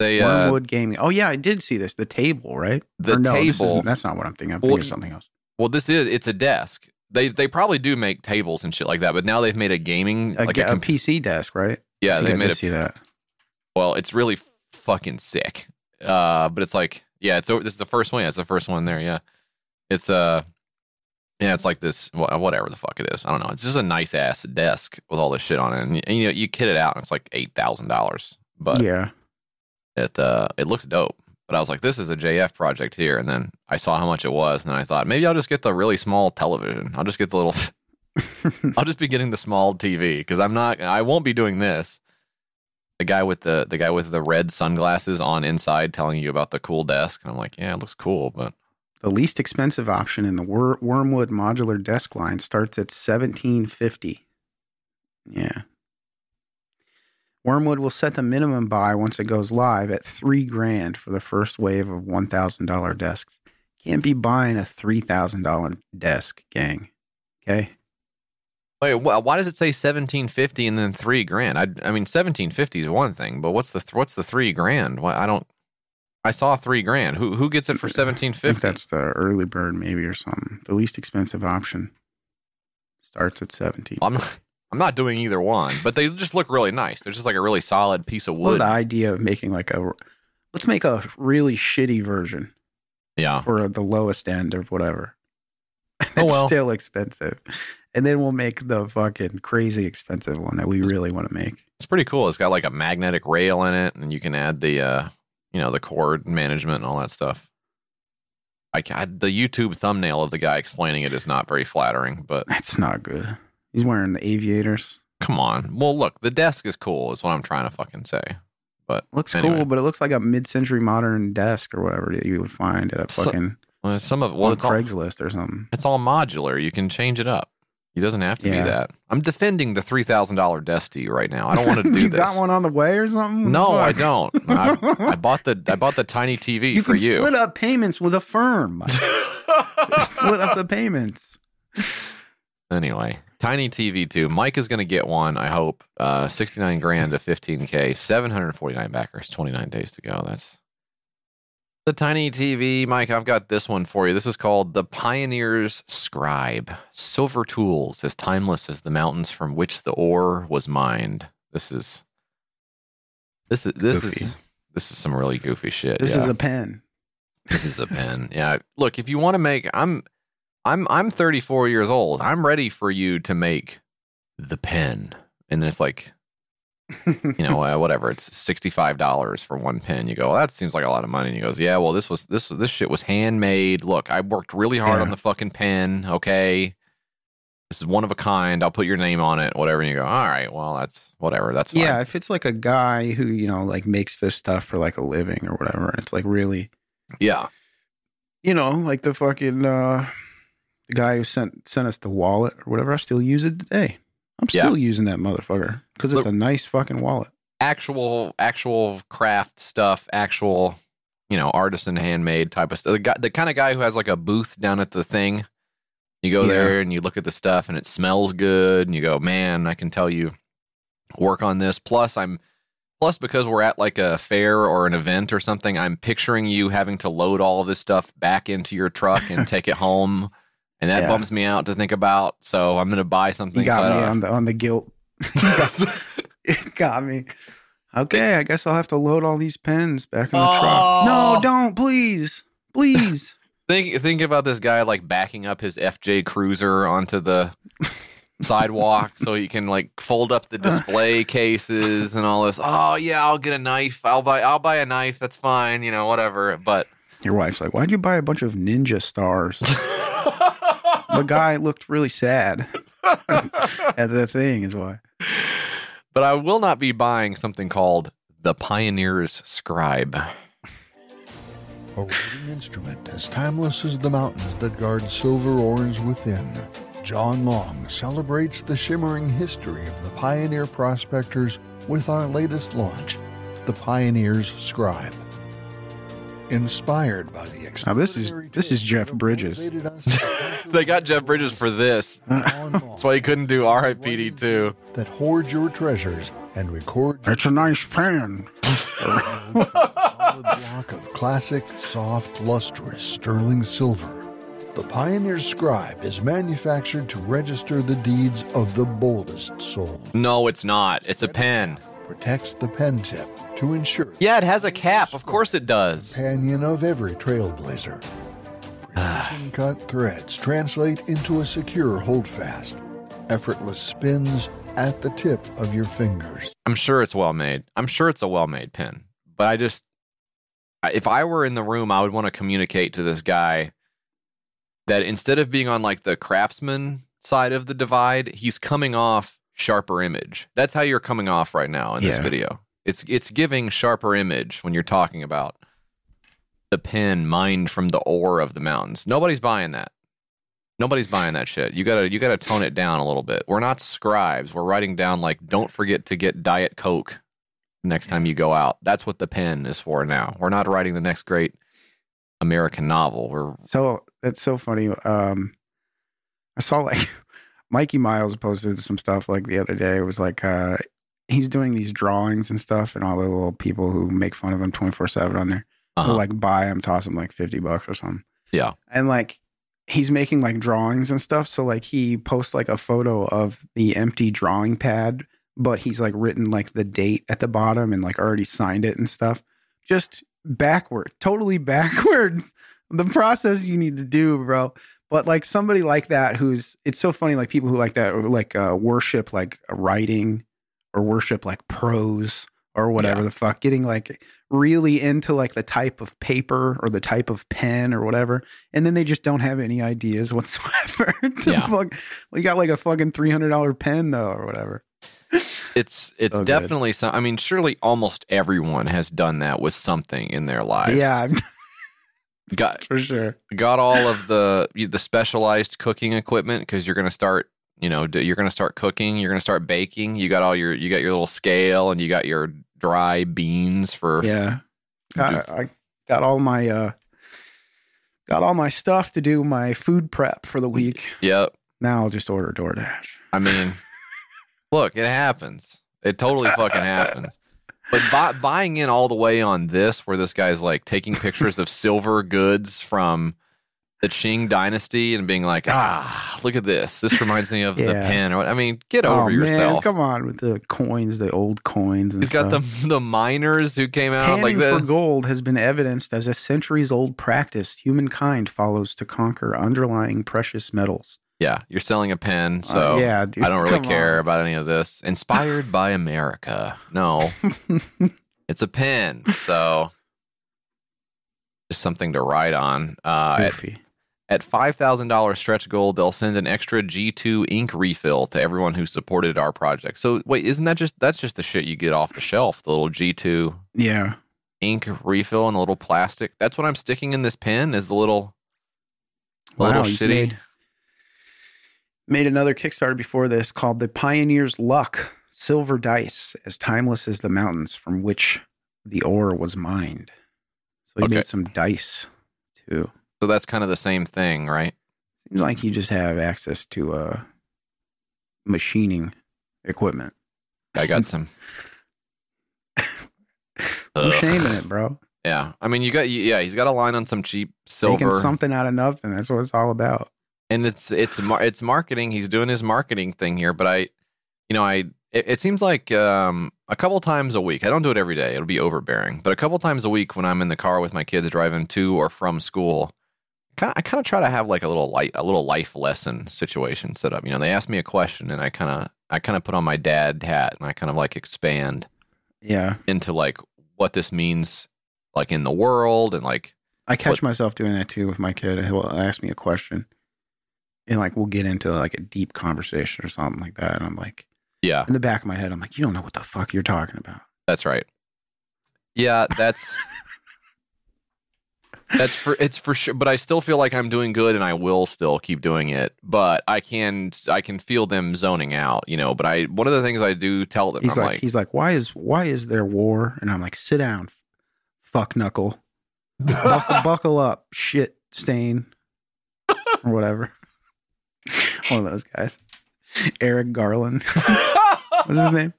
They uh, Wyrmwood Gaming. Oh yeah, I did see this. The table, right? The no, table- isn't- that's not what I'm thinking. I'm Well, thinking of something else. well, this is it's a desk. They they probably do make tables and shit like that, but now they've made a gaming A, like a, a comp- PC desk, right? yeah they made a see that. well it's really fucking sick. Uh, but it's like yeah, it's. This is the first one. Yeah, it's the first one there. Yeah, it's uh yeah, it's like this whatever the fuck it is. I don't know. It's just a nice ass desk with all this shit on it, and, and you know you kit it out, and it's like eight thousand dollars. But yeah, it uh it looks dope. But I was like, this is a JF project here, and then I saw how much it was, and I thought maybe I'll just get the really small television. I'll just get the little. (laughs) I'll just be getting the small TV because I'm not. I won't be doing this. The guy with the the guy with the red sunglasses on inside telling you about the cool desk, and I'm like, yeah, it looks cool, but the least expensive option in the Wor- Wyrmwood modular desk line starts at seventeen fifty. Yeah. Wyrmwood will set the minimum buy once it goes live at three grand for the first wave of one thousand dollar desks. Can't be buying a three thousand dollar desk, gang. Okay. wait, wh- why does it say 1750 and then three grand? I I mean 1750 is one thing, but what's the th- what's the three grand? Why I don't. I saw three grand. Who who gets it for I think 1750? that's the early bird, maybe, or something. The least expensive option starts at 17. I'm not, I'm not doing either one, but they just look really nice. They're just like a really solid piece of wood. the idea of making like a let's make a really shitty version yeah. for the lowest end of whatever. (laughs) Oh, It's well. still expensive. And then we'll make the fucking crazy expensive one that we really want to make. It's pretty cool. It's got like a magnetic rail in it, and you can add the, uh, you know, the cord management and all that stuff. I, ca- the YouTube thumbnail of the guy explaining it is not very flattering, but That's not good. He's wearing the aviators. come on. Well, look, the desk is cool. Is what I'm trying to fucking say. But Looks Anyway. cool, but it looks like a mid-century modern desk or whatever that you would find at a So- fucking well, some of well, it's all, Craigslist or something. it's all modular. You can change it up. It doesn't have to Yeah. be that. I'm defending the three thousand dollar desk to you right now. I don't want to (laughs) do you this. got one on the way or something? No, I don't. (laughs) I, I bought the I bought the tiny TV You for can you. split up payments with Affirm. (laughs) split up the payments. anyway, tiny TV too. Mike is going to get one. I hope. Uh, sixty nine grand to fifteen k, seven hundred forty nine backers, twenty nine days to go. That's the tiny TV. Mike, I've got this one for you. This is called the Pioneer's Scribe. Silver tools, as timeless as the mountains from which the ore was mined. This is. This is this Goofy. is this is some really goofy shit. This yeah. is a pen. This is a pen. (laughs) Yeah. Look, if you want to make I'm I'm I'm 34 years old. I'm ready for you to make the pen. And then it's like, you know, (laughs) uh, whatever. It's $65 for one pen. You go, well, that seems like a lot of money. And he goes, yeah, well, this was this this shit was handmade. Look, I worked really hard Yeah. on the fucking pen. Okay. This is one of a kind. I'll put your name on it, whatever. And you go, all right, well, that's whatever. That's fine. Yeah, if it's like a guy who, you know, like makes this stuff for like a living or whatever, and it's like really, Yeah. you know, like the fucking uh the guy who sent sent us the wallet or whatever, I still use it today. I'm Yeah. still using that motherfucker because it's a nice fucking wallet. actual actual craft stuff, actual you know, artisan handmade type of stuff. The, guy, the kind of guy who has like a booth down at the thing. You go Yeah. there and you look at the stuff and it smells good and you go, man, I can tell you work on this. Plus, I'm plus because we're at like a fair or an event or something. I'm picturing you having to load all of this stuff back into your truck and (laughs) take it home, and that Yeah. bums me out to think about. So I'm gonna buy something. You got so me on the on the guilt. it (laughs) (laughs) got me. Okay, I guess I'll have to load all these pens back in the Oh. truck. No, don't, please, please. (laughs) Think think about this guy like backing up his FJ Cruiser onto the sidewalk so he can like fold up the display cases and all this. Oh yeah, I'll get a knife. I'll buy I'll buy a knife. That's fine, you know, whatever. But Your wife's like, why'd you buy a bunch of ninja stars? The guy looked really sad (laughs) at the thing, is why. but I will not be buying something called the Pioneer's Scribe. A writing instrument as timeless as the mountains that guard silver ores within. John Long celebrates the shimmering history of the pioneer prospectors with our latest launch, the Pioneer's Scribe. Inspired by the X. Now this is this is Jeff Bridges. motivated us to capture They got Jeff Bridges for this. (laughs) That's why he couldn't do RIPD too. that hoard your treasures and record your It's a nice pen. (laughs) solid block of classic, soft, lustrous sterling silver. The Pioneer Scribe is manufactured to register the deeds of the boldest souls. No, it's not. It's a pen. Protects the pen tip to ensure Yeah, it has a cap. Of course it does. companion of every trailblazer. Precision cut threads translate into a secure holdfast. Effortless spins at the tip of your fingers. I'm sure it's well made. I'm sure it's a well made pen. But I just, if I were in the room, I would want to communicate to this guy that instead of being on like the craftsman side of the divide, he's coming off sharper image. That's how you're coming off right now in this video. It's it's giving sharper image when you're talking about the pen mined from the ore of the mountains. Nobody's buying that. Nobody's buying that shit. You gotta you gotta tone it down a little bit. We're not scribes. We're writing down like don't forget to get Diet Coke next time you go out. That's what the pen is for now. We're not writing the next great American novel. We're So that's so funny. Um, I saw like (laughs) Mikey Miles posted some stuff like the other day. It was like uh, he's doing these drawings and stuff, and all the little people who make fun of him twenty four seven on there uh will like buy him, toss him like fifty bucks or something. Yeah. and like he's making like drawings and stuff. So like he posts like a photo of the empty drawing pad, but he's like written like the date at the bottom and like already signed it and stuff. Just backward, totally (laughs) backwards. The process you need to do, bro. But like somebody like that, who's it's so funny, like people who like that, like uh, worship like writing or worship like prose or whatever Yeah. the fuck, getting like really into like the type of paper or the type of pen or whatever, and then they just don't have any ideas (laughs) whatsoever. to Yeah. fuck, we got like a fucking three hundred dollar pen though, or whatever. it's it's So good. definitely some I mean, surely almost everyone has done that with something in their life. Yeah, (laughs) Got for sure. got all of the the specialized cooking equipment because you're going to start you know you're going to start cooking you're going to start baking you got all your you got your little scale and you got your dry beans for Yeah, got, I got all my uh, got all my stuff to do my food prep for the week. yep Now I'll just order DoorDash. i mean (laughs) look it happens it totally fucking happens but buy, buying in all the way on this where this guy's like taking pictures of silver goods from the Qing dynasty and being like ah look at this this reminds me of the Yeah. pen or what I mean get over oh, yourself Man, come on with the coins, the old coins. And He's got the the miners who came out like Panning that. for gold has been evidenced as a centuries old practice humankind follows to conquer underlying precious metals. Yeah, you're selling a pen, Uh, so yeah, dude, I don't really care on. about any of this. Inspired by America. No, (laughs) it's a pen, so (laughs) just something to write on. Uh, Goofy. at five thousand dollars stretch goal, they'll send an extra G two ink refill to everyone who supported our project. So wait, isn't that just that's just the shit you get off the shelf? The little G two Yeah. ink refill and a little plastic. That's what I'm sticking in this pen. Is the little Wow, little shitty. Made, made another Kickstarter before this called The Pioneer's Luck Silver Dice, as timeless as the mountains from which the ore was mined. So he Okay. made some dice too. So that's kind of the same thing, right? Seems like you just have access to uh machining equipment. I got (laughs) some. I'm shaming it, bro. Yeah, I mean, you got yeah, he's got a line on some cheap Making silver, something out of nothing. That's what it's all about. and it's it's it's marketing. He's doing his marketing thing here, but I, you know, I it, it seems like um a couple times a week. I don't do it every day; it'll be overbearing. But a couple times a week when I'm in the car with my kids driving to or from school, kind of I kind of try to have like a little light a little life lesson situation set up. You know, they ask me a question, and I kind of I kind of put on my dad hat, and I kind of like expand Yeah. into like what this means, like in the world, and like I catch What- myself doing that too with my kid. He'll ask me a question and like we'll get into like a deep conversation or something like that. And I'm like, yeah, in the back of my head, I'm like, you don't know what the fuck you're talking about. That's right. Yeah, that's (laughs) that's for it's for sure. But I still feel like I'm doing good, and I will still keep doing it. But I can I can feel them zoning out, you know. But I one of the things I do tell them, He's I'm like, like, he's like, why is why is there war? And I'm like, sit down, fuck knuckle, buckle, (laughs) buckle up, shit stain, or whatever. (laughs) One of those guys. Eric Garland. (laughs) What's his name?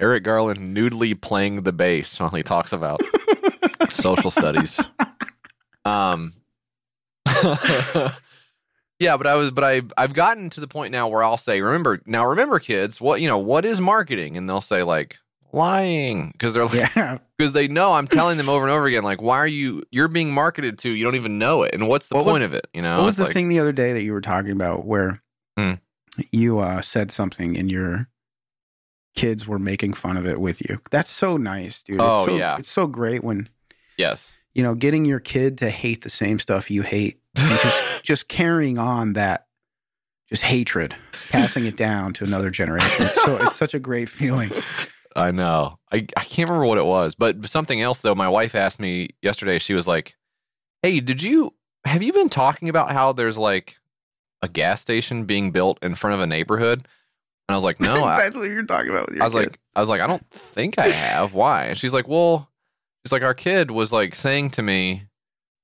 Eric Garland nudely playing the bass while he talks about social studies. Um, (laughs) yeah, but I was, but I, I've gotten to the point now where I'll say, remember, now remember, kids, what you know, what is marketing? And they'll say like lying because they're like, Yeah. (laughs) because they know I'm telling them over and over again, like, why are you, you're being marketed to, you don't even know it, and what's the What was- point of it? You know, what was It's the like, thing the other day that you were talking about where Hmm. you uh, said something and your kids were making fun of it with you? That's so nice, dude. Oh, it's so, yeah. It's so great when Yes, you know getting your kid to hate the same stuff you hate, just (laughs) just carrying on that just hatred, passing it down to another generation. It's so it's such a great feeling. (laughs) I know. I, I can't remember what it was, but something else though. My wife asked me yesterday. She was like, "Hey, did you have you been talking about how there's like a gas station being built in front of a neighborhood?" And I was like, "No." (laughs) I, That's what you're talking about with your I was kid. like, I was like, I don't think I have. Why? And she's like, Well, she's like, our kid was like saying to me,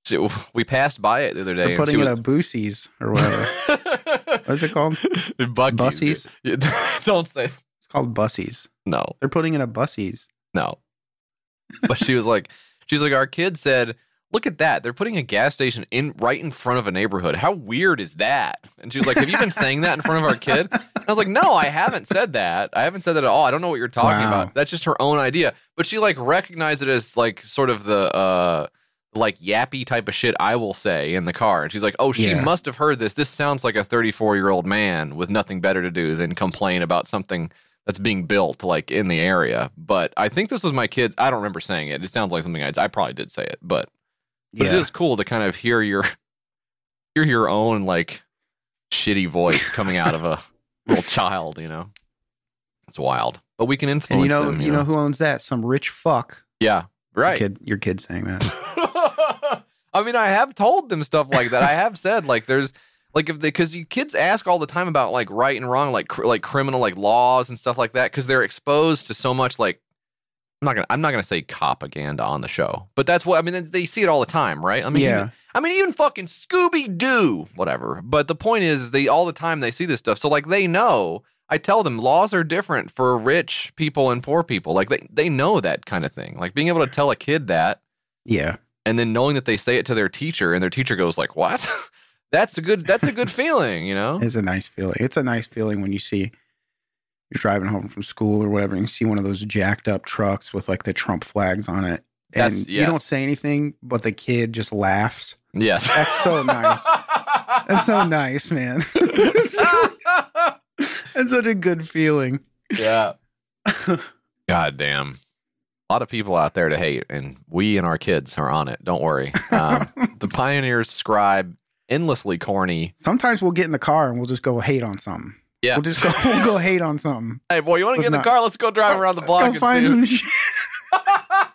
she, we passed by it the other day. They're putting it was, a Boosies or whatever. (laughs) what is it called? Bussies? (laughs) (laughs) don't say It's called Bussies. no. They're putting in a Bussies. No. But she was like, she's like, our kid said, look at that. They're putting a gas station in right in front of a neighborhood. How weird is that? And she was like, have you been saying that in front of our kid? And I was like, no, I haven't said that. I haven't said that at all. I don't know what you're talking Wow. about. That's just her own idea. But she like recognized it as like sort of the, uh, like yappy type of shit I will say in the car. And she's like, oh, she Yeah. must have heard this. This sounds like a 34 year old man with nothing better to do than complain about something that's being built like in the area. But I think this was my kids. I don't remember saying it. It sounds like something I, I probably did say it, but, but it Yeah. is cool to kind of hear your (laughs) hear your own like shitty voice coming out of a (laughs) little child. You know, it's wild. But we can influence And you know, them. you know who owns that? Some rich fuck. yeah, right. Your kid, your kid saying that. (laughs) I mean, I have told them stuff like that. I have said like there's like if they because you kids ask all the time about like right and wrong, like cr- like criminal like laws and stuff like that because they're exposed to so much like I'm not gonna I'm not gonna say propaganda on the show, but that's what I mean. They see it all the time, right? I mean, Yeah. even, I mean, even fucking Scooby Doo, whatever. But the point is, they all the time they see this stuff, so like they know. I tell them laws are different for rich people and poor people. Like they they know that kind of thing. Like being able to tell a kid that Yeah. and then knowing that they say it to their teacher and their teacher goes like what (laughs) that's a good that's a good feeling you know It's a nice feeling. It's a nice feeling when you see you're driving home from school or whatever, and you see one of those jacked up trucks with like the Trump flags on it. And That's- you yes. don't say anything, but the kid just laughs. yes That's so nice. That's so (laughs) nice, man. (laughs) That's such a good feeling. yeah (laughs) god damn a lot of people out there to hate and we and our kids are on it don't worry um, the pioneers scribe endlessly corny Sometimes we'll get in the car and we'll just go hate on something. Yeah We'll just go, we'll go hate on something. (laughs) hey boy you want to get in the not- car let's go drive around the block Go and find some shit. (laughs)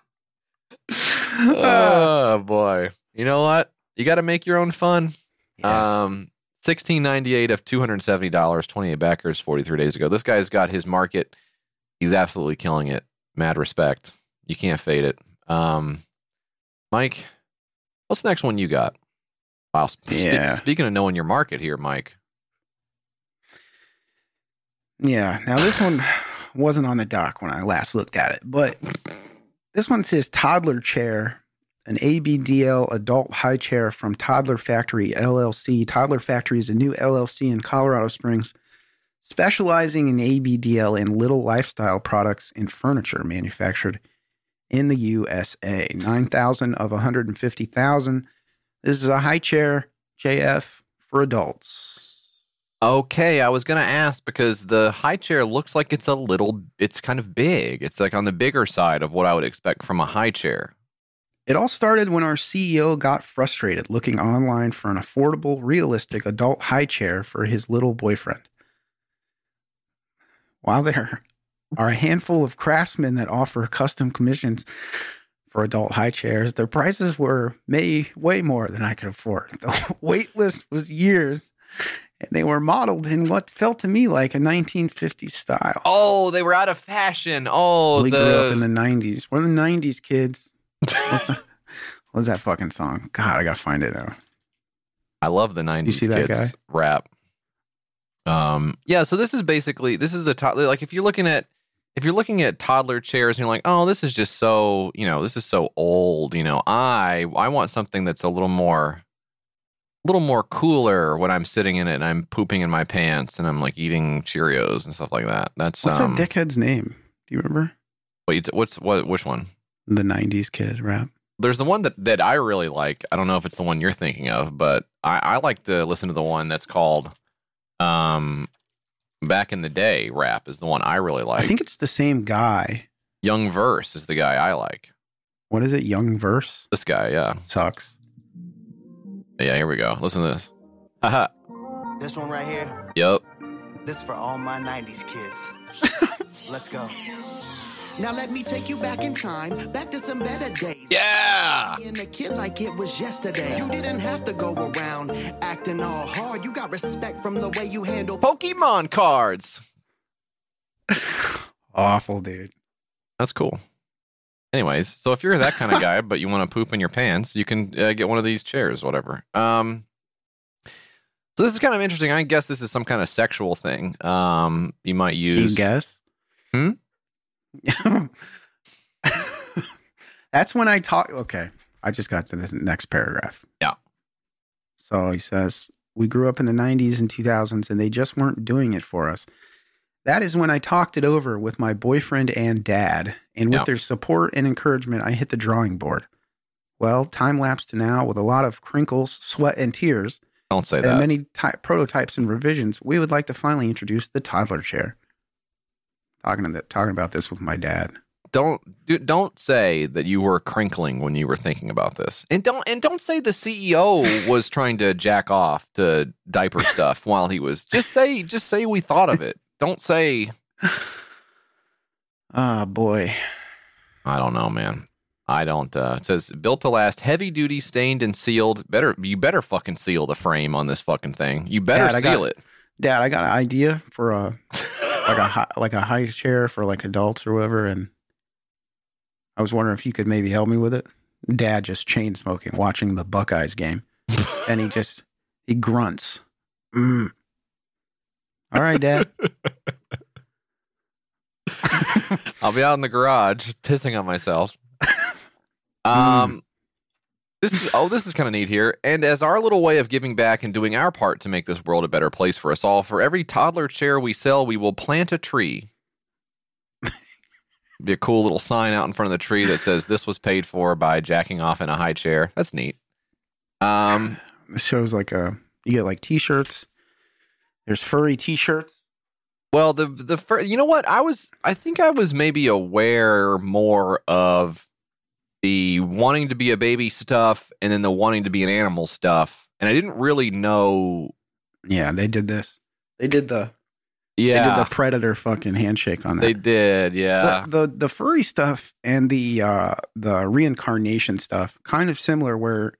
oh boy you know what you got to make your own fun Yeah. Um, sixteen ninety eight of two hundred seventy dollars, twenty eight backers, forty three days ago. This guy's got his market. He's absolutely killing it. Mad respect. You can't fade it. Um, Mike, what's the next one you got? Wow. sp- Yeah. speaking of knowing your market here, Mike. Yeah. Now this one wasn't on the dock when I last looked at it, but this one says toddler chair, an ABDL adult high chair from Toddler Factory LLC. Toddler Factory is a new LLC in Colorado Springs, specializing in ABDL and little lifestyle products and furniture manufactured in the USA. 9,000 of 150,000. This is a high chair JF for adults. Okay, I was gonna ask because the high chair looks like it's a little it's kind of big. It's like on the bigger side of what I would expect from a high chair. It all started when our CEO got frustrated looking online for an affordable, realistic adult high chair for his little boyfriend. While there are a handful of craftsmen that offer custom commissions for adult high chairs, their prices were may way more than I could afford. The (laughs) wait list was years, and they were modeled in what felt to me like a 1950s style. Oh, they were out of fashion. Oh, we the, grew up in the 90s. We're the 90s kids. What's (laughs) that, what's that fucking song? God, I gotta find it out. I love the '90s you see that kids rap. Um, yeah. So this is basically this is a toddler. Like if you're looking at if you're looking at toddler chairs and you're like, oh, this is just so you know this is so old. You know, I I want something that's a little more little more cooler when I'm sitting in it and I'm pooping in my pants and I'm like eating Cheerios and stuff like that. That's What's um, that dickhead's name? Do you remember? wait, what's what? Which one? The 90s kid rap. There's the one that, that I really like. I don't know if it's the one you're thinking of, but I, I like to listen to the one that's called um Back in the Day rap is the one I really like. I think it's the same guy. Young Verse is the guy I like. What is it? Young Verse? This guy, yeah. Sucks. Yeah, here we go. Listen to this. Haha. This one right here, Yep. this for all my 90s kids. (laughs) Let's go. Now let me take you back in time, back to some better days. Yeah. Being a kid like it was yesterday. You didn't have to go around acting all hard. You got respect from the way you handle Pokemon cards. (laughs) Awful, dude. That's cool. Anyways, so if you're that kind of guy, but you want to poop in your pants, you can uh, get one of these chairs, whatever. Um, so this is kind of interesting. I guess this is some kind of sexual thing. Um, you might use. You guess? Hmm? (laughs) That's when I talk. Okay. I just got to this next paragraph. Yeah. So he says, We grew up in the 90s and 2000s, and they just weren't doing it for us. That is when I talked it over with my boyfriend and dad. And with Yeah. their support and encouragement, I hit the drawing board. Well, time lapse to now, with a lot of crinkles, sweat, and tears, Don't say and that. many ty- prototypes and revisions, we would like to finally introduce the toddler chair. Talking, to the, talking about this with my dad. don't do, don't say that you were crinkling when you were thinking about this, and don't and don't say the CEO was trying to jack off to diaper stuff while he was. Just say just say we thought of it. Don't say Oh, (sighs) boy. I don't know, man. I don't. Uh, it says built to last, heavy duty, stained and sealed. Better you better fucking seal the frame on this fucking thing. You better Dad, I got- seal it. Dad, I got an idea for a like a high, (laughs) like a high chair for like adults or whatever, and I was wondering if you could maybe help me with it. Dad just chain smoking, watching the Buckeyes game, and he just he grunts. Mm. All right, Dad. (laughs) I'll be out in the garage pissing on myself. Mm. Um, this is oh, this is kind of neat here. And as our little way of giving back and doing our part to make this world a better place for us all, for every toddler chair we sell, we will plant a tree. Be a cool little sign out in front of the tree that says "This was paid for by jacking off in a high chair." That's neat. Um, This shows like a you get like t-shirts. There's furry t-shirts. Well, the the fir- you know what I was I think I was maybe aware more of the wanting to be a baby stuff and then the wanting to be an animal stuff, and I didn't really know. Yeah, they did this. They did the Yeah, they did the predator fucking handshake on that. they did. Yeah, the, the the furry stuff and the uh the reincarnation stuff kind of similar where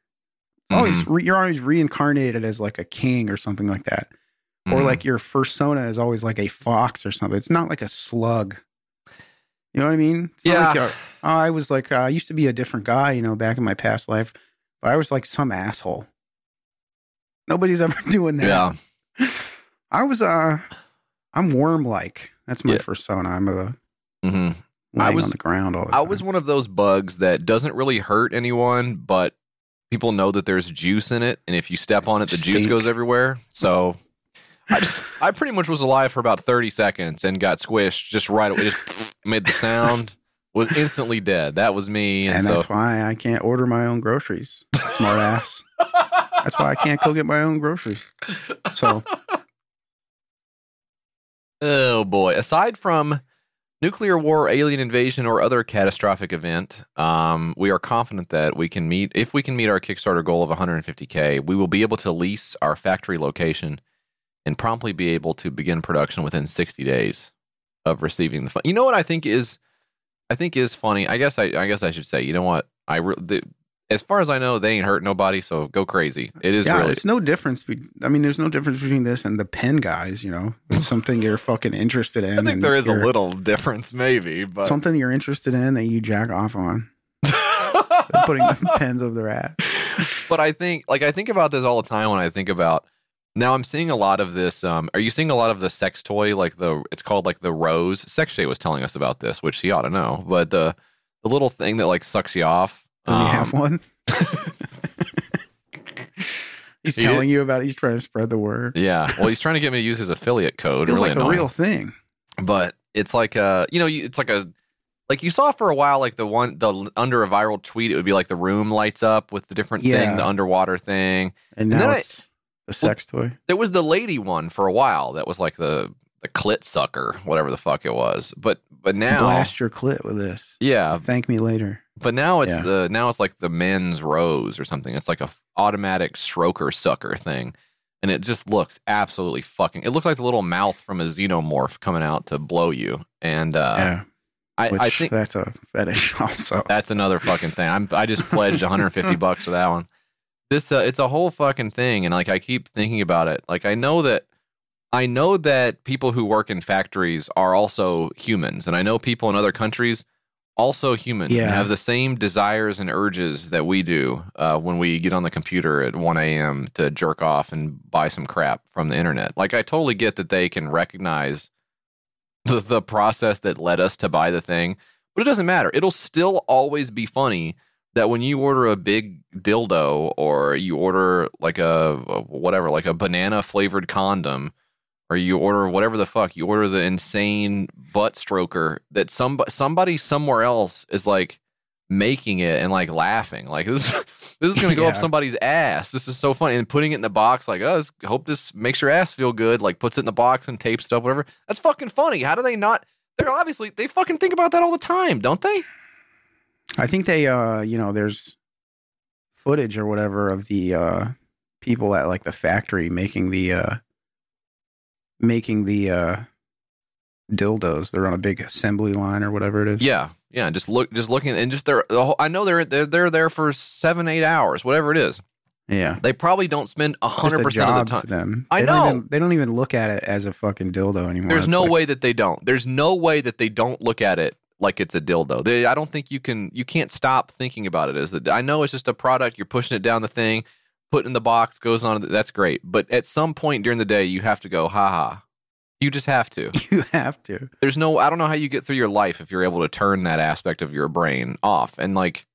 always Mm-hmm. re, you're always reincarnated as like a king or something like that or Mhm. like your persona is always like a fox or something it's not like a slug You know what I mean? It's Yeah. like, I was like, uh, I used to be a different guy, you know, back in my past life, but I was like some asshole. Nobody's (laughs) ever doing that. Yeah. (laughs) I was, uh, I'm worm like. That's my Yeah. persona. I'm a hmm laying was- on the ground all the I was one of those bugs that doesn't really hurt anyone, but people know that there's juice in it, and if you step on it, the juice goes everywhere. So I just, I pretty much was alive for about 30 seconds and got squished just right away. Just made the sound, was instantly dead. That was me, and, and so that's why I can't order my own groceries. Smart ass. That's why I can't go get my own groceries. So (laughs) Oh boy. Aside from nuclear war, alien invasion, or other catastrophic event, um, we are confident that we can meet if we can meet our Kickstarter goal of 150k, we will be able to lease our factory location and promptly be able to begin production within 60 days of receiving the fund. You know what I think is I think is funny. I guess I I guess I should say, you know what? I re- the, as far as I know, they ain't hurt nobody, so go crazy. It is yeah, really it's no difference. Be- I mean, there's no difference between this and the pen guys. You know, it's (laughs) something you're fucking interested in. I think there is a little difference, maybe, but something you're interested in that you jack off on, (laughs) putting the pens over their ass. but I think like I think about this all the time when I think about now I'm seeing a lot of this um are you seeing a lot of the sex toy like the it's called like the rose sex Shay was telling us about this which he ought to know but the the little thing that like sucks you off Does he um, have one? (laughs) (laughs) He's He telling you about. it. He's trying to spread the word. yeah well he's trying to get me to use his affiliate code It's really like the real thing. but it's like uh you know it's like a like you saw for a while like the one the under a viral tweet it would be like the room lights up with the different thing the underwater thing And And now then I- the sex toy. There was the lady one for a while. That was like the the clit sucker, whatever the fuck it was. But but now, Blast your clit with this. yeah. Thank me later. But now it's Yeah. the now it's like the men's rose or something. It's like a automatic stroker sucker thing, and it just looks absolutely fucking. It looks like the little mouth from a xenomorph coming out to blow you. And uh, yeah, I, which I think that's a fetish (laughs) also. that's another fucking thing. I'm I just pledged 150 (laughs) bucks for that one. This uh, it's a whole fucking thing, and like I keep thinking about it. Like I know that I know that people who work in factories are also humans, and I know people in other countries also humans and Yeah. have the same desires and urges that we do uh, when we get on the computer at 1 a.m. to jerk off and buy some crap from the internet. Like I totally get that they can recognize the the process that led us to buy the thing, but it doesn't matter. It'll still always be funny that when you order a big dildo or you order like a, a whatever, like a banana flavored condom, or you order whatever the fuck, you order the insane butt stroker that some somebody somewhere else is like making it and like laughing. Like (laughs) this this is gonna go up somebody's ass. This is so funny. And putting it in the box, like, oh, this, hope this makes your ass feel good, like puts it in the box and tapes stuff, whatever. That's fucking funny. How do they not they're obviously they fucking think about that all the time, don't they? I think they, uh, you know, there's footage or whatever of the uh, people at like the factory making the uh, making the uh, dildos. They're on a big assembly line or whatever it is. Yeah, yeah. Just look, just looking, and just they're. The whole, I know they're they're they're there for seven, eight hours, whatever it is. yeah. They probably don't spend a hundred percent of the time. them. I They don't know. even- they don't even look at it as a fucking dildo anymore. There's It's no like- way that they don't. There's no way that they don't look at it like it's a dildo. They, I don't think you can. You can't stop thinking about it as that. I know it's just a product. You're pushing it down the thing, put it in the box, goes on. That's great. But at some point during the day, you have to go, ha ha. You just have to. (laughs) You have to. there's no I don't know how you get through your life if you're able to turn that aspect of your brain off and like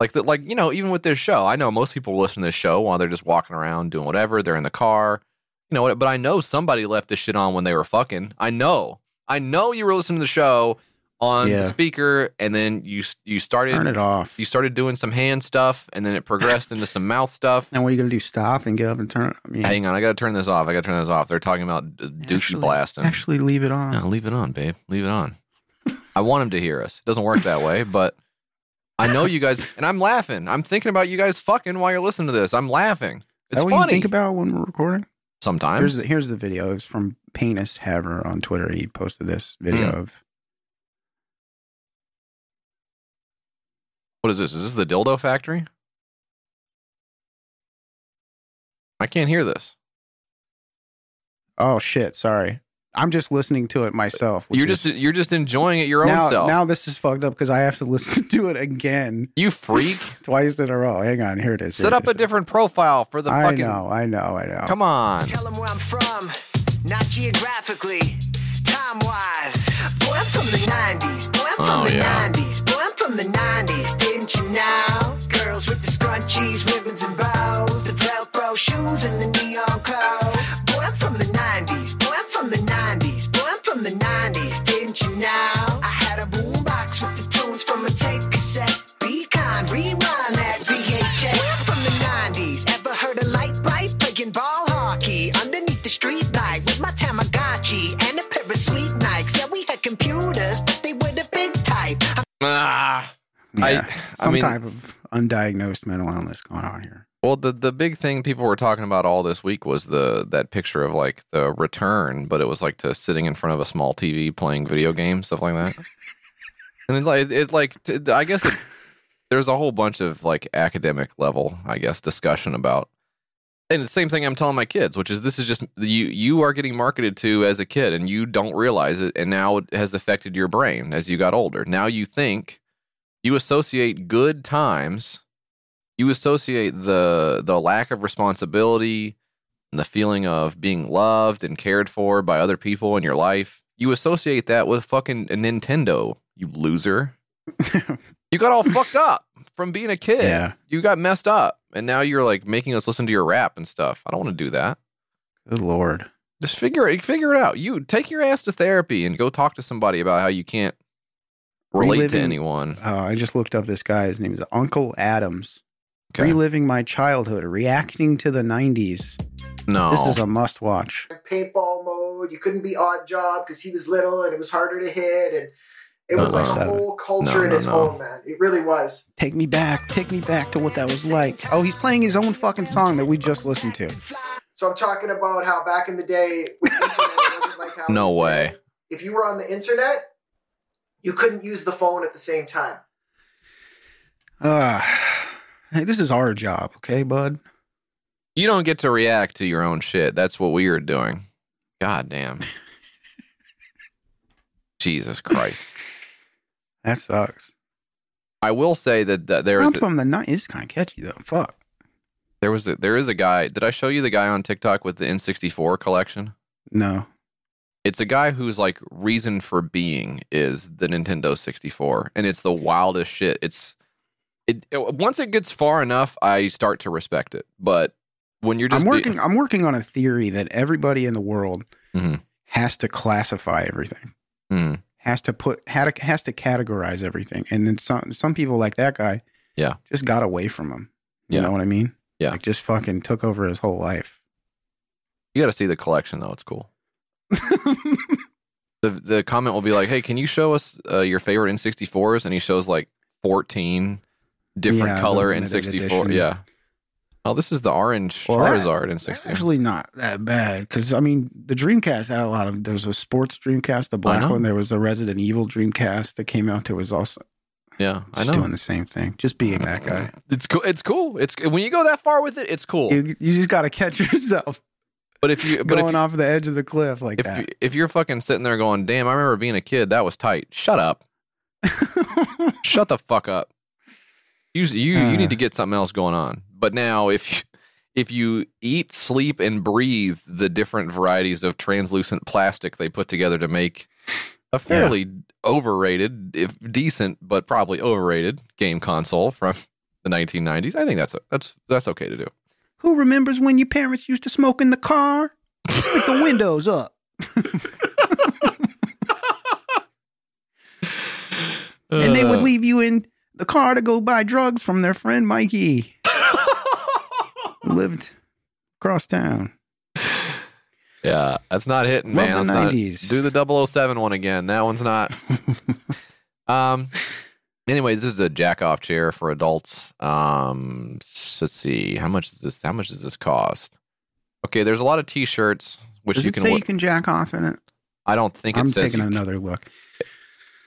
like the, like you know even with this show I know most people listen to this show while they're just walking around doing whatever they're in the car you know what but I know somebody left this shit on when they were fucking I know I know you were listening to the show on Yeah. the speaker and then you you started Turn it off. you started doing some hand stuff and then it progressed into some mouth stuff And what are you gonna do? Stop and get up and turn it? Mean, hang on I got to turn this off I got to turn this off they're talking about actually- blasting Actually, leave it on. no, leave it on, babe. Leave it on. I want him to hear us. It doesn't work that way, but I know you guys, and I'm laughing. I'm thinking about you guys fucking while you're listening to this. I'm laughing. It's that what funny. you think about when we're recording? Sometimes. Here's the, here's the video. It's from Penis Haver on Twitter. He posted this video Hmm. of what is this? Is this the dildo factory? I can't hear this. oh shit, sorry. I'm just listening to it myself. You're is- just you're just enjoying it your own now, self. Now this is fucked up because I have to (laughs) listen to it again you freak. (laughs) twice in a row. Hang on, here it is. Set here up it a different profile for the I fucking. know, I know, I know. Come on. Tell them where I'm from, not geographically, time wise. Boy, I'm from the 90s. Boy, I'm from Oh, the yeah. 90s. Boy, I'm from the 90s. Didn't you know? Girls with the scrunchies, ribbons, and bows, the Velcro shoes, and the neon clothes. Boy, I'm from the 90s. Boy, I'm from the 90s. Boy, I'm from the 90s. Didn't you know? Computers, but they were the big type. Ah. Yeah, I- I some mean- type of undiagnosed mental illness going on here. Well, the the big thing people were talking about all this week was the that picture of like the return, but it was like to sitting in front of a small TV playing video games, stuff like that. (laughs) and it's like it like t- I guess it, there's a whole bunch of like academic level, I guess, discussion about. And the same thing I'm telling my kids, which is this is just you you are getting marketed to as a kid and you don't realize it, and now it has affected your brain as you got older. Now you think you associate good times you associate the the lack of responsibility and the feeling of being loved and cared for by other people in your life you associate that with fucking a nintendo you loser (laughs) you got all fucked up from being a kid Yeah. you got messed up and now you're like making us listen to your rap and stuff i don't want to do that Good lord. just figure it figure it out you take your ass to therapy and go talk to somebody about how you can't relate to anyone Uh, I just looked up this guy. His name is Uncle Adams. okay Reliving my childhood, reacting to the 90s. no This is a must watch. paintball mode. You couldn't be Oddjob because he was little and it was harder to hit, and it was like Uh-uh. a whole culture No, in no, its no. own, man. It really was. Take me back. Take me back to what that was like. Oh, he's playing his own fucking song that we just listened to. So I'm talking about how back in the day, with internet, like how (laughs) No is way. today. If you were on the internet, you couldn't use the phone at the same time. Uh, hey, this is our job, okay, bud? You don't get to react to your own shit. That's what we are doing. God damn. (laughs) Jesus Christ. (laughs) That sucks. I will say that, that there I'm is a, from the 90s. It's kind of catchy, though. Fuck. there was a, there is a guy. Did I show you the guy on TikTok with the N64 collection? No. It's a guy whose like reason for being is the Nintendo 64, and it's the wildest shit. It's it, it- once it gets far enough, I start to respect it. But when you're just I'm be- working. I'm working on a theory that everybody in the world Mhm. has to classify everything. Mhm. Has to put had to, has to categorize everything, and then some some people like that guy, Yeah. just got away from him. You Yeah. know what I mean? Yeah. like just fucking took over his whole life. You got to see the collection though; it's cool. (laughs) the The comment will be like, "Hey, can you show us uh, your favorite N64s?" And he shows like fourteen different Yeah, color N64. edition. Yeah. Oh, this is the orange Well, Charizard That's N64. actually not that bad because I mean the Dreamcast had a lot of. There's a sports Dreamcast, the black one. There was the Resident Evil Dreamcast that came out. That was also yeah, I know. doing the same thing, just being that guy. It's cool. It's cool. It's when you go that far with it, it's cool. You, you just got to catch (laughs) yourself but if you but if going off the edge of the cliff like if, that. you, if you're fucking sitting there going, "Damn, I remember being a kid. That was tight." Shut up. (laughs) Shut the fuck up. You you you Uh. need to get something else going on. But now if you, if you eat, sleep, and breathe the different varieties of translucent plastic they put together to make a fairly overrated, if decent, but probably overrated game console from the 1990s, I think that's that's that's okay to do. Who remembers when your parents used to smoke in the car with the windows up? (laughs) and they would Uh, leave you in the car to go buy drugs from their friend Mikey, who lived across town. Yeah, that's not hitting, Love man. the That's not- do the 007 one again. That one's not. (laughs) um. Anyway, this is a jack off chair for adults. Um. s- Let's see. How much is this? How much does this cost? Okay, there's a lot of T-shirts which Does you it can. say you can jack off in it? I don't think it I'm taking another look.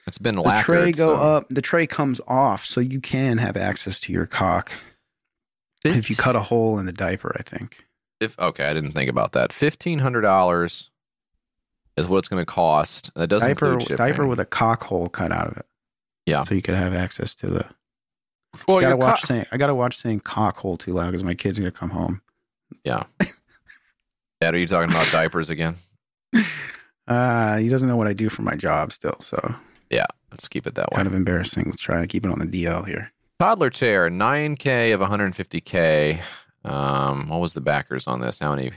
It's been The lacquered. tray go so- up. The tray comes off, so you can have access to your cock if you cut a hole in the diaper. I think. If okay, I didn't think about that. Fifteen hundred dollars is what it's going to cost. That doesn't diaper include shipping. diaper with a cock hole cut out of it. Yeah. So you could have access to the. Well, I gotta watch co- saying I gotta watch saying cock hole too loud because my kid's are gonna come home. Yeah. (laughs) Dad, are you talking about diapers again? (laughs) Uh, he doesn't know what I do for my job still, so Yeah, let's keep it that way. kind of embarrassing. Let's try to keep it on the DL here. Toddler chair, 9K of 150K. Um, what was the backers on this? How many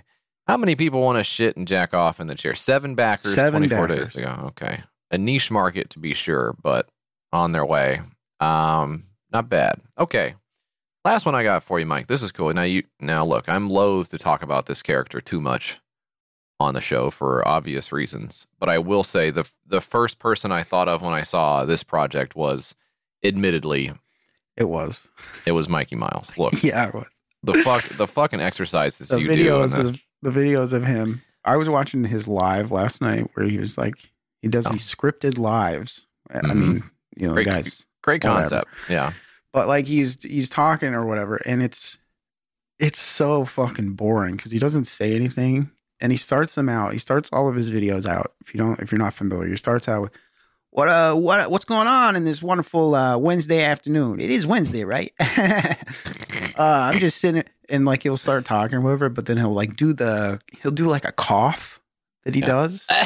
how many people want to shit and jack off in the chair? Seven backers Seven 24 backers. days ago. Okay. A niche market to be sure, but on their way. Um, not bad. Okay. Last one I got for you, Mike. This is cool. Now you now look, I'm loath to talk about this character too much on the show for obvious reasons, but I will say the the first person I thought of when I saw this project was admittedly It was. (laughs) it was Mikey Miles. Look, (laughs) Yeah, it was. the fuck, the fucking exercises The you do. videos and the- of the videos of him. I was watching his live last night where he was like he does these scripted lives. I Mhm. mean, you know, Great- guys. great whatever. concept. Yeah, But like he's he's talking or whatever, and it's it's so fucking boring because he doesn't say anything, and he starts them out. He starts all of his videos out. If you don't, if you're not familiar, he starts out with what uh what what's going on in this wonderful uh Wednesday afternoon. It is Wednesday, right? (laughs) uh, I'm just sitting and like he'll start talking or whatever, but then he'll like do the he'll do like a cough that he Yeah. does. (laughs)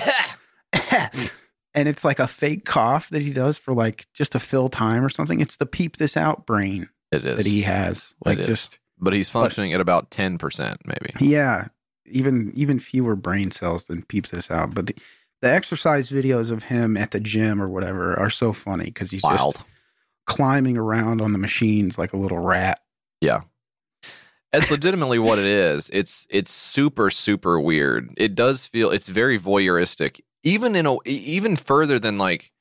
(laughs) and it's like a fake cough that he does for like just to fill time or something. It's the peep this out brain it is. that he has. Like just but he's functioning at about ten percent, maybe. yeah, even even fewer brain cells than peep this out. But the, the exercise videos of him at the gym or whatever are so funny because he's Wild. just climbing around on the machines like a little rat. Yeah. That's legitimately what it is. It's it's super super weird. It does feel it's very voyeuristic. Even in a even further than like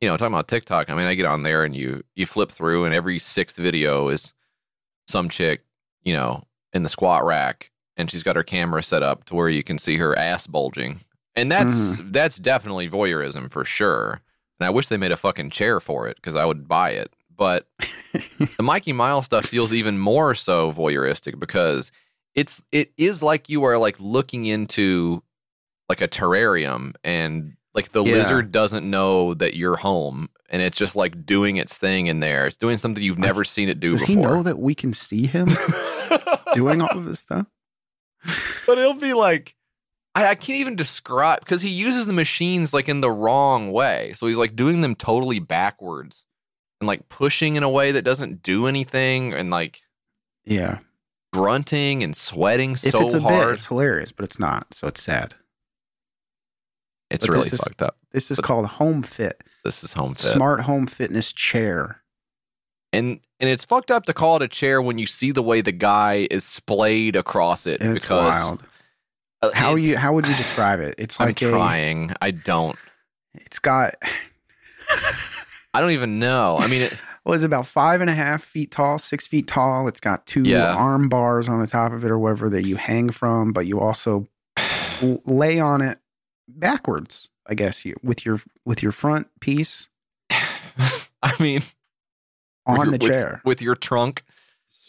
you know talking about TikTok. I mean, I get on there and you you flip through and every sixth video is some chick you know in the squat rack and she's got her camera set up to where you can see her ass bulging. And that's mm-hmm. that's definitely voyeurism for sure. And I wish they made a fucking chair for it because I would buy it. But (laughs) the Mikey Miles stuff feels even more so voyeuristic because it's it is like you are like looking into like a terrarium and like the Yeah. lizard doesn't know that you're home and it's just like doing its thing in there. It's doing something you've never seen it do Does he know that we can see him (laughs) doing all of this stuff? but it'll be like I, I can't even describe because he uses the machines like in the wrong way. So he's like doing them totally backwards and like pushing in a way that doesn't do anything and like Yeah. grunting and sweating If so it's a hard. bit, it's hilarious, but it's not. So it's sad. it's but really is- fucked up. This is But- called Home Fit, This is home fit. smart home fitness chair. And and it's fucked up to call it a chair when you see the way the guy is splayed across it It's because wild. Uh, How it's- you how would you describe it? It's like I'm trying. I don't. it's got I don't even know. I mean, it, (laughs) well, about five and a half feet tall, six feet tall. It's got two Yeah. arm bars on the top of it or whatever that you hang from, but you also (sighs) lay on it backwards. I guess you with your with your front piece (laughs) I mean, on the chair, with your trunk.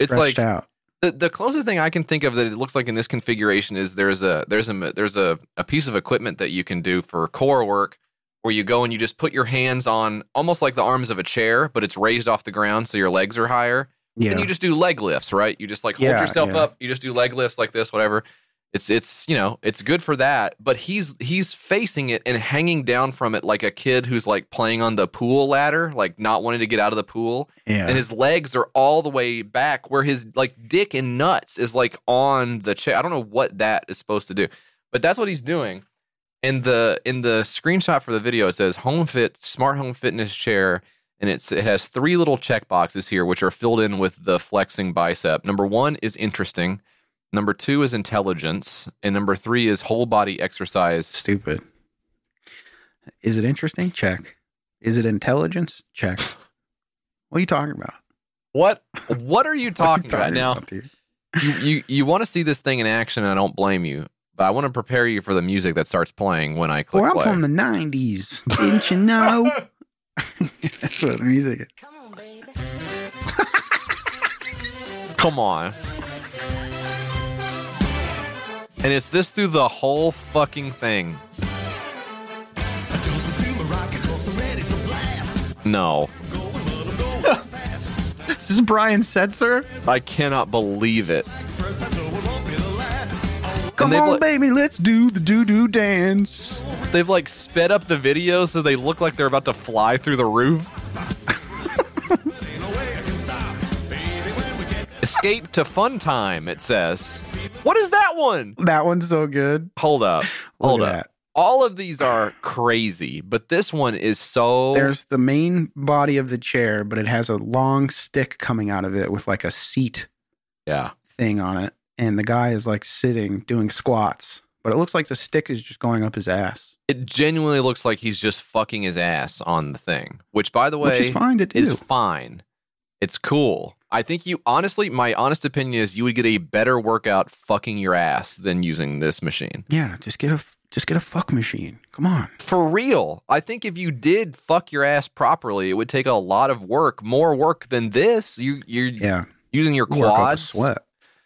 It's like out. The, the closest thing I can think of that it looks like in this configuration is there's a there's a there's a, a piece of equipment that you can do for core work where you go and you just put your hands on almost like the arms of a chair, but it's raised off the ground so your legs are higher. Yeah, And you just do leg lifts, right? You just like hold Yeah, yourself yeah. up, you just do leg lifts like this, whatever. It's it's you know, it's good for that, but he's he's facing it and hanging down from it like a kid who's like playing on the pool ladder, like not wanting to get out of the pool yeah. and his legs are all the way back where his like dick and nuts is like on the chair. I don't know what that is supposed to do, but that's what he's doing. In the in the screenshot for the video, it says home fit smart home fitness chair, and it's it has three little check boxes here, which are filled in with the flexing bicep. Number one is interesting. Number two is intelligence, and number three is whole body exercise. Stupid. Is it interesting? Check. Is it intelligence? Check. What are you talking about? What what are you (laughs) What are you talking about now? dude? you you, you want to see this thing in action, and I don't blame you. But I want to prepare you for the music that starts playing when I click Well, I'm play. from the '90s. Didn't you know? (laughs) That's what the music is. Come on, baby. Come on. And it's this through the whole fucking thing. No. (laughs) this is Brian Setzer? I cannot believe it. Come on, like, baby, let's do the doo doo dance. They've like sped up the video so they look like they're about to fly through the roof. (laughs) Escape to fun time, it says. What is that one? That one's so good. Hold up. (laughs) Hold up. that. All of these are crazy, but this one is so There's the main body of the chair, but it has a long stick coming out of it with like a seat yeah. thing on it. And the guy is like sitting doing squats, but it looks like the stick is just going up his ass, It genuinely looks like he's just fucking his ass on the thing, which by the way which is fine do. is fine. It's cool. I think you honestly, my honest opinion is you would get a better workout fucking your ass than using this machine. yeah, just get a just get a fuck machine. Come on. For real. I think if you did fuck your ass properly, it would take a lot of work, more work than this. You you're Yeah, using your work up a quads. sweat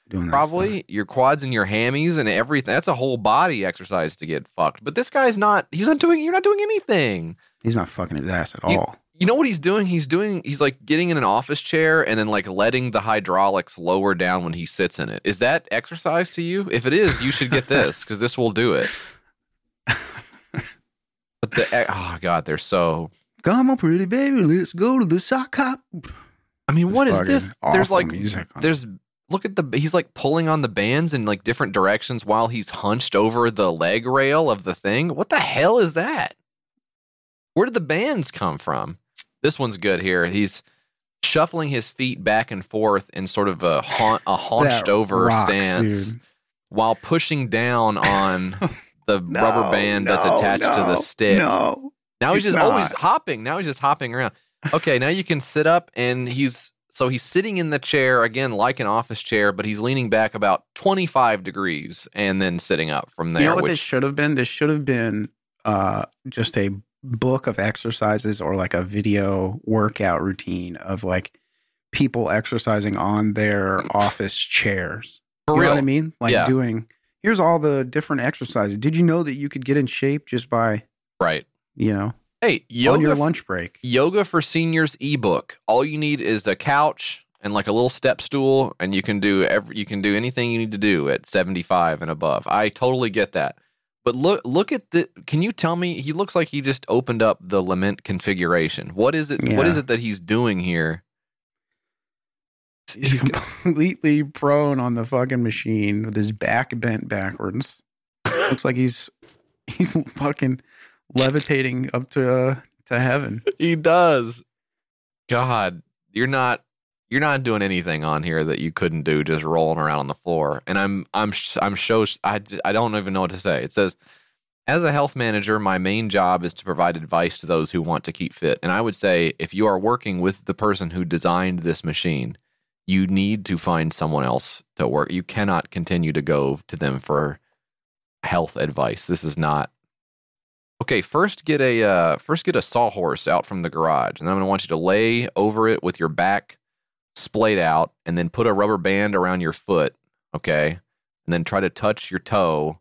doing Probably your quads and your hammies and everything. That's a whole body exercise to get fucked. But this guy's not. He's not doing. You're not doing anything. He's not fucking his ass at You- all. You know what he's doing? He's doing. He's like getting in an office chair and then like letting the hydraulics lower down when he sits in it. Is that exercise to you? If it is, you should get this because this will do it. (laughs) But the oh god, they're so. Come on, pretty baby, let's go to the sock hop. I mean, what is this? There's like there's look at the he's like pulling on the bands in like different directions while he's hunched over the leg rail of the thing. What the hell is that? Where did the bands come from? This one's good here. He's shuffling his feet back and forth in sort of a haun- a haunched over rocks, stance dude. while pushing down on the (laughs) No, rubber band that's no, attached to the stick. No, Now he's just always not. hopping. Now he's just hopping around. Okay, now you can sit up and he's so he's sitting in the chair again like an office chair, but he's leaning back about 25 degrees and then sitting up from there. you know what which, this should have been? This should have been uh, just a book of exercises or like a video workout routine of like people exercising on their office chairs. for you real. know what I mean? Like Yeah. doing here's all the different exercises. Did you know that you could get in shape just by, Right. you know, Hey, on your lunch break? yoga for seniors ebook. All you need is a couch and like a little step stool and you can do every, you can do anything you need to do at 75 and above. I totally get that. But look look at the can you tell me he looks like he just opened up the lament configuration. What is it what is it that he's doing here? He's completely prone on the fucking machine with his back bent backwards. Looks like he's he's fucking levitating up to uh, to heaven. he does. God, you're not you're not doing anything on here that you couldn't do just rolling around on the floor. And I'm I'm I'm so I don't even know what to say. It says as a health manager, my main job is to provide advice to those who want to keep fit. And I would say if you are working with the person who designed this machine, you need to find someone else to work. You cannot continue to go to them for health advice. This is not Okay, first get a uh, first get a sawhorse out from the garage, and I'm gonna want you to lay over it with your back splayed out, and then put a rubber band around your foot. Okay, and then try to touch your toe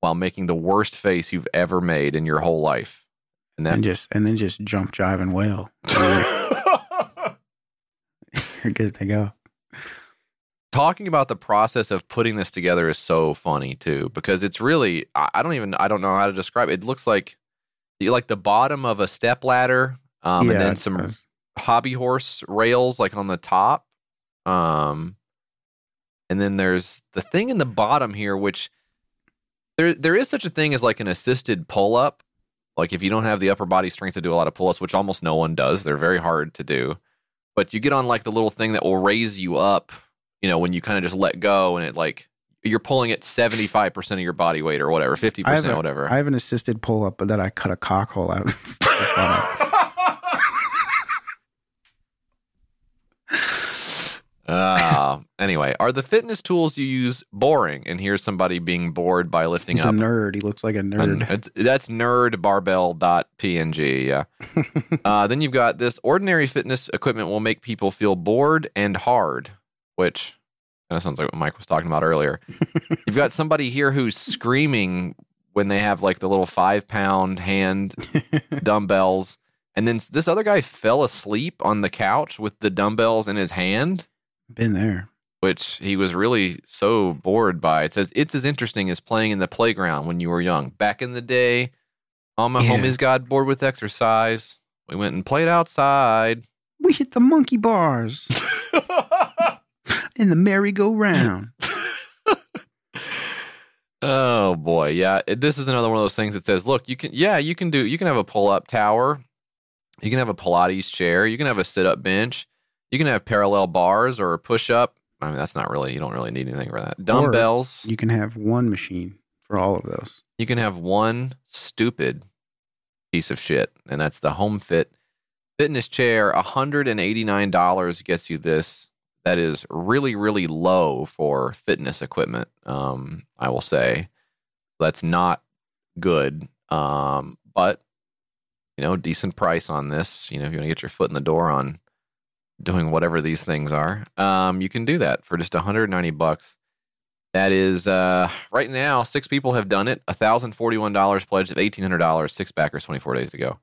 while making the worst face you've ever made in your whole life. And And then just and then just jump, jive, and wail. You're good to go. talking about the process of putting this together is so funny too because it's really I, don't even I don't know how to describe it. It looks like you like the bottom of a step ladder, um, and then some. Hobby horse rails like on the top. Um, and then there's the thing in the bottom here, which there there is such a thing as like an assisted pull up. Like if you don't have the upper body strength to do a lot of pull ups, which almost no one does, they're very hard to do. But you get on like the little thing that will raise you up, you know, when you kind of just let go and it like you're pulling at 75% of your body weight or whatever, 50%, I whatever. I have an assisted pull up, but then I cut a cock hole out. (laughs) Uh, anyway, are the fitness tools you use boring? And here's somebody being bored by lifting up. He's a nerd. He looks like a nerd. it's, that's nerdbarbell.png. Yeah. (laughs) uh, then you've got this ordinary fitness equipment will make people feel bored and hard, which kind of sounds like what Mike was talking about earlier. (laughs) you've got somebody here who's screaming when they have like the little five pound hand (laughs) dumbbells And then this other guy fell asleep on the couch with the dumbbells in his hand, Been there. which he was really so bored by. It says it's as interesting as playing in the playground when you were young. Back in the day, all my Yeah. homies got bored with exercise. We went and played outside. We hit the monkey bars (laughs) in the merry-go-round. (laughs) Oh boy, yeah. This is another one of those things that says, look, you can, yeah, you can do, you can have a pull-up tower, you can have a Pilates chair, you can have a sit-up bench, you can have parallel bars or a push-up. I mean, that's not really, you don't really need anything for that. Dumbbells. You can have one machine for all of those. you can have one stupid piece of shit, and that's the Home Fit fitness chair. $189 gets you this. That is really, really low for fitness equipment. Um, I will say that's not good. Um, but you know, decent price on this. You know, if you want to get your foot in the door on doing whatever these things are, um, you can do that for just 190 bucks. That is uh, right now. Six people have done it. thousand forty-one dollars pledged of eighteen hundred dollars. Six backers, twenty-four days to go.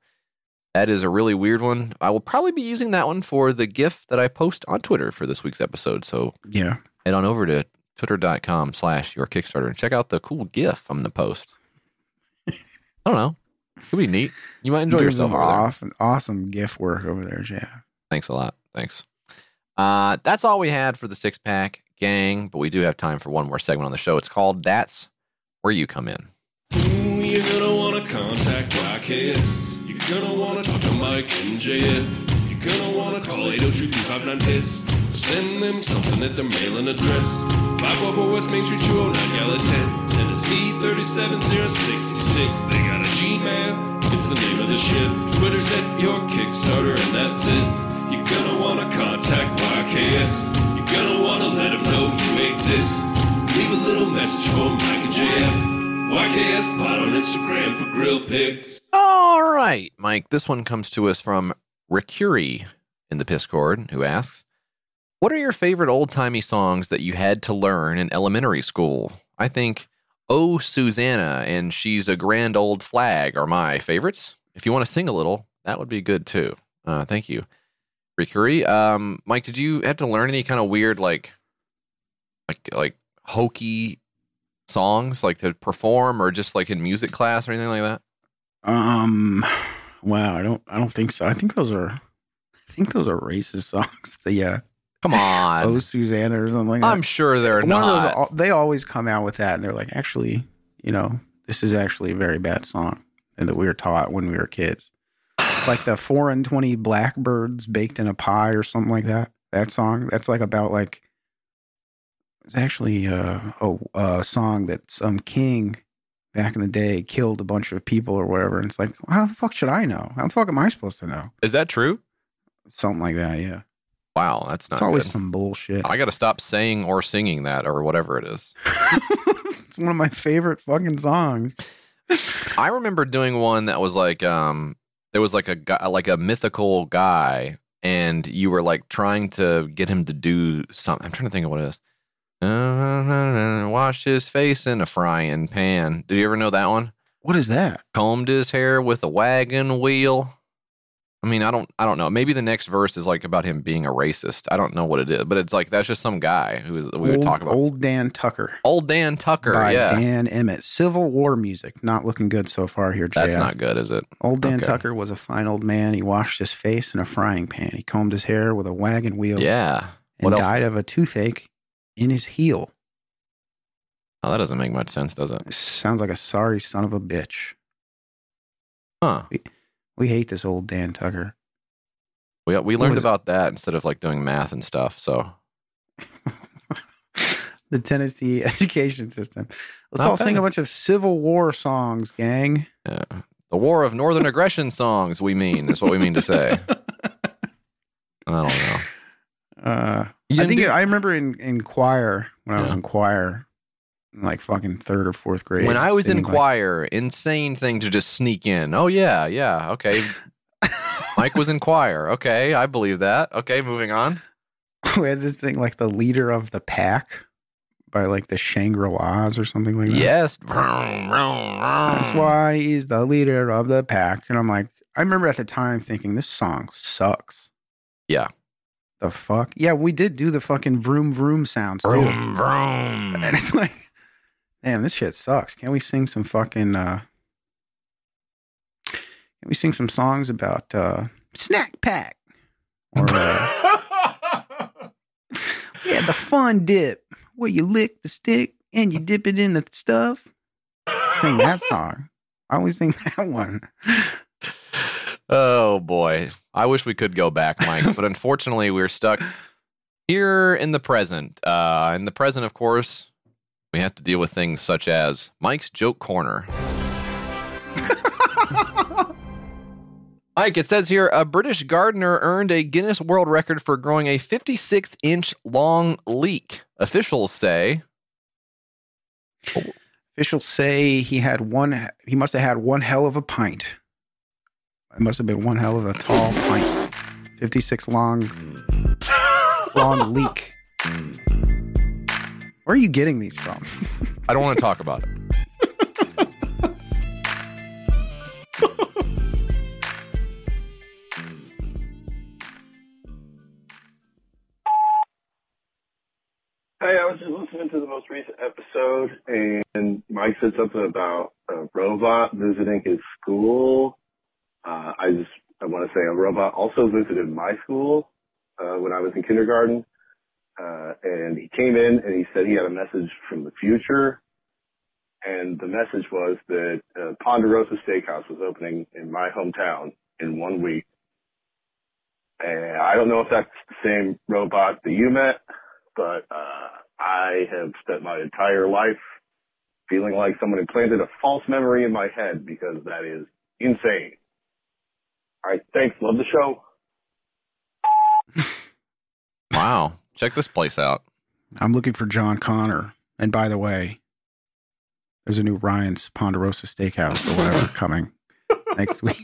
That is a really weird one. I will probably be using that one for the GIF that I post on Twitter for this week's episode. So Yeah. head on over to twitter.com slash your Kickstarter and check out the cool GIF I'm going to post. (laughs) I don't know. It could be neat. You might enjoy Doing yourself some awesome, awesome gift work over there, Jeff. Thanks a lot. Thanks. Uh, that's all we had for the six pack gang, but we do have time for one more segment on the show. It's called That's Where You Come In. You're gonna wanna contact YKS. You're gonna wanna talk to Mike and JF. You're gonna wanna call 802 piss Send them something at their mailing address. 544 West Main Street, 209 Gallatin, Tennessee 37066. They got a Gmail, it's the name of the ship. Twitter's at your Kickstarter, and that's it. You're gonna wanna contact YKS. You're gonna wanna let them know you exist. Leave a little message for Mike and JF. YKS Pod on Instagram for grill pics. All right, Mike. This one comes to us from Ricuri in the Piscord, who asks, "What are your favorite old timey songs that you had to learn in elementary school?" I think "Oh Susanna" and "She's a Grand Old Flag" are my favorites. If you want to sing a little, that would be good too. Uh, thank you, Ricuri. Um, Mike, did you have to learn any kind of weird like, like, like hokey songs, like to perform, or just like in music class or anything like that? Um, wow, I don't, I don't think so. I think those are, I think those are racist (laughs) songs. The uh, Come on. oh Susanna or something like that. I'm sure they're One not. of those, they always come out with that, and they're like, actually, you know, this is actually a very bad song, and that we were taught when we were kids, like the four and twenty blackbirds baked in a pie or something like that. That song, that's like about like, it's actually uh, a, a song that some king back in the day killed a bunch of people or whatever. And it's like, how the fuck should I know? How the fuck am I supposed to know? Is that true? Something like that, yeah. Wow, that's not It's always good. some bullshit. I got to stop saying or singing that or whatever it is. (laughs) It's one of my favorite fucking songs. I remember doing one that was like um there was like a guy like a mythical guy and you were like trying to get him to do something. I'm trying to think of what it is. (laughs) Washed his face in a frying pan. Did you ever know that one? What is that? Combed his hair with a wagon wheel. I mean, I don't, I don't know. Maybe the next verse is like about him being a racist. I don't know what it is, but it's like that's just some guy who is, we would talk about. Old Dan Tucker. Old Dan Tucker, by yeah. Dan Emmett. Civil War music. Not looking good so far here, JF. That's not good, is it? Old Dan Okay. Tucker was a fine old man. He washed his face in a frying pan. He combed his hair with a wagon wheel. Yeah. And What else? died of a toothache in his heel. Oh, that doesn't make much sense, does it? Sounds like a sorry son of a bitch. Huh. We, we hate this old Dan Tucker. We we learned about that instead of like doing math and stuff. So (laughs) The Tennessee (laughs) education system. Let's Not all sing a bunch of Civil War songs, gang. yeah. the war of northern aggression songs. We mean is what we mean to say. (laughs) I don't know. Uh, I think do- I remember in, in choir when I was in choir, like fucking third or fourth grade. When I was in like- choir, insane thing to just sneak in. Oh yeah, yeah, okay. (laughs) Mike was in choir. Okay, I believe that. Okay, moving on. (laughs) we had this thing like the leader of the pack by like the Shangri La's or something like that. Yes. (laughs) That's why he's the leader of the pack. And I'm like, I remember at the time thinking this song sucks. Yeah. The fuck? Yeah, we did do the fucking vroom vroom sounds too. Vroom, vroom. And it's like, damn, this shit sucks. Can we sing some fucking uh can we sing some songs about uh snack pack? Or uh, (laughs) yeah, the fun dip where you lick the stick and you dip it in the stuff. Sing that song. I always sing (laughs) that one. Oh boy. I wish we could go back, Mike, but (laughs) unfortunately we're stuck here in the present. Uh in the present, of course, we have to deal with things such as Mike's joke corner. (laughs) Mike, it says here a British gardener earned a Guinness World Record for growing a 56 inch long leek. Officials say Officials say he had one. He must have had one hell of a pint. It must have been one hell of a tall pint. Fifty-six long, (laughs) long leak. Where are you getting these from? I don't want to talk about it. Hey, I was just listening to the most recent episode, and Mike said something about a robot visiting his school. Uh, I just I want to say a robot also visited my school uh, when I was in kindergarten, uh, and he came in and he said he had a message from the future, and the message was that uh, Ponderosa Steakhouse was opening in my hometown in one week. And I don't know if that's the same robot that you met, but uh, I have spent my entire life feeling like someone implanted a false memory in my head because that is insane. All right, thanks. Love the show. (laughs) Wow. Check this place out. I'm looking for John Connor. And by the way, there's a new Ryan's Ponderosa Steakhouse or whatever (laughs) coming next week.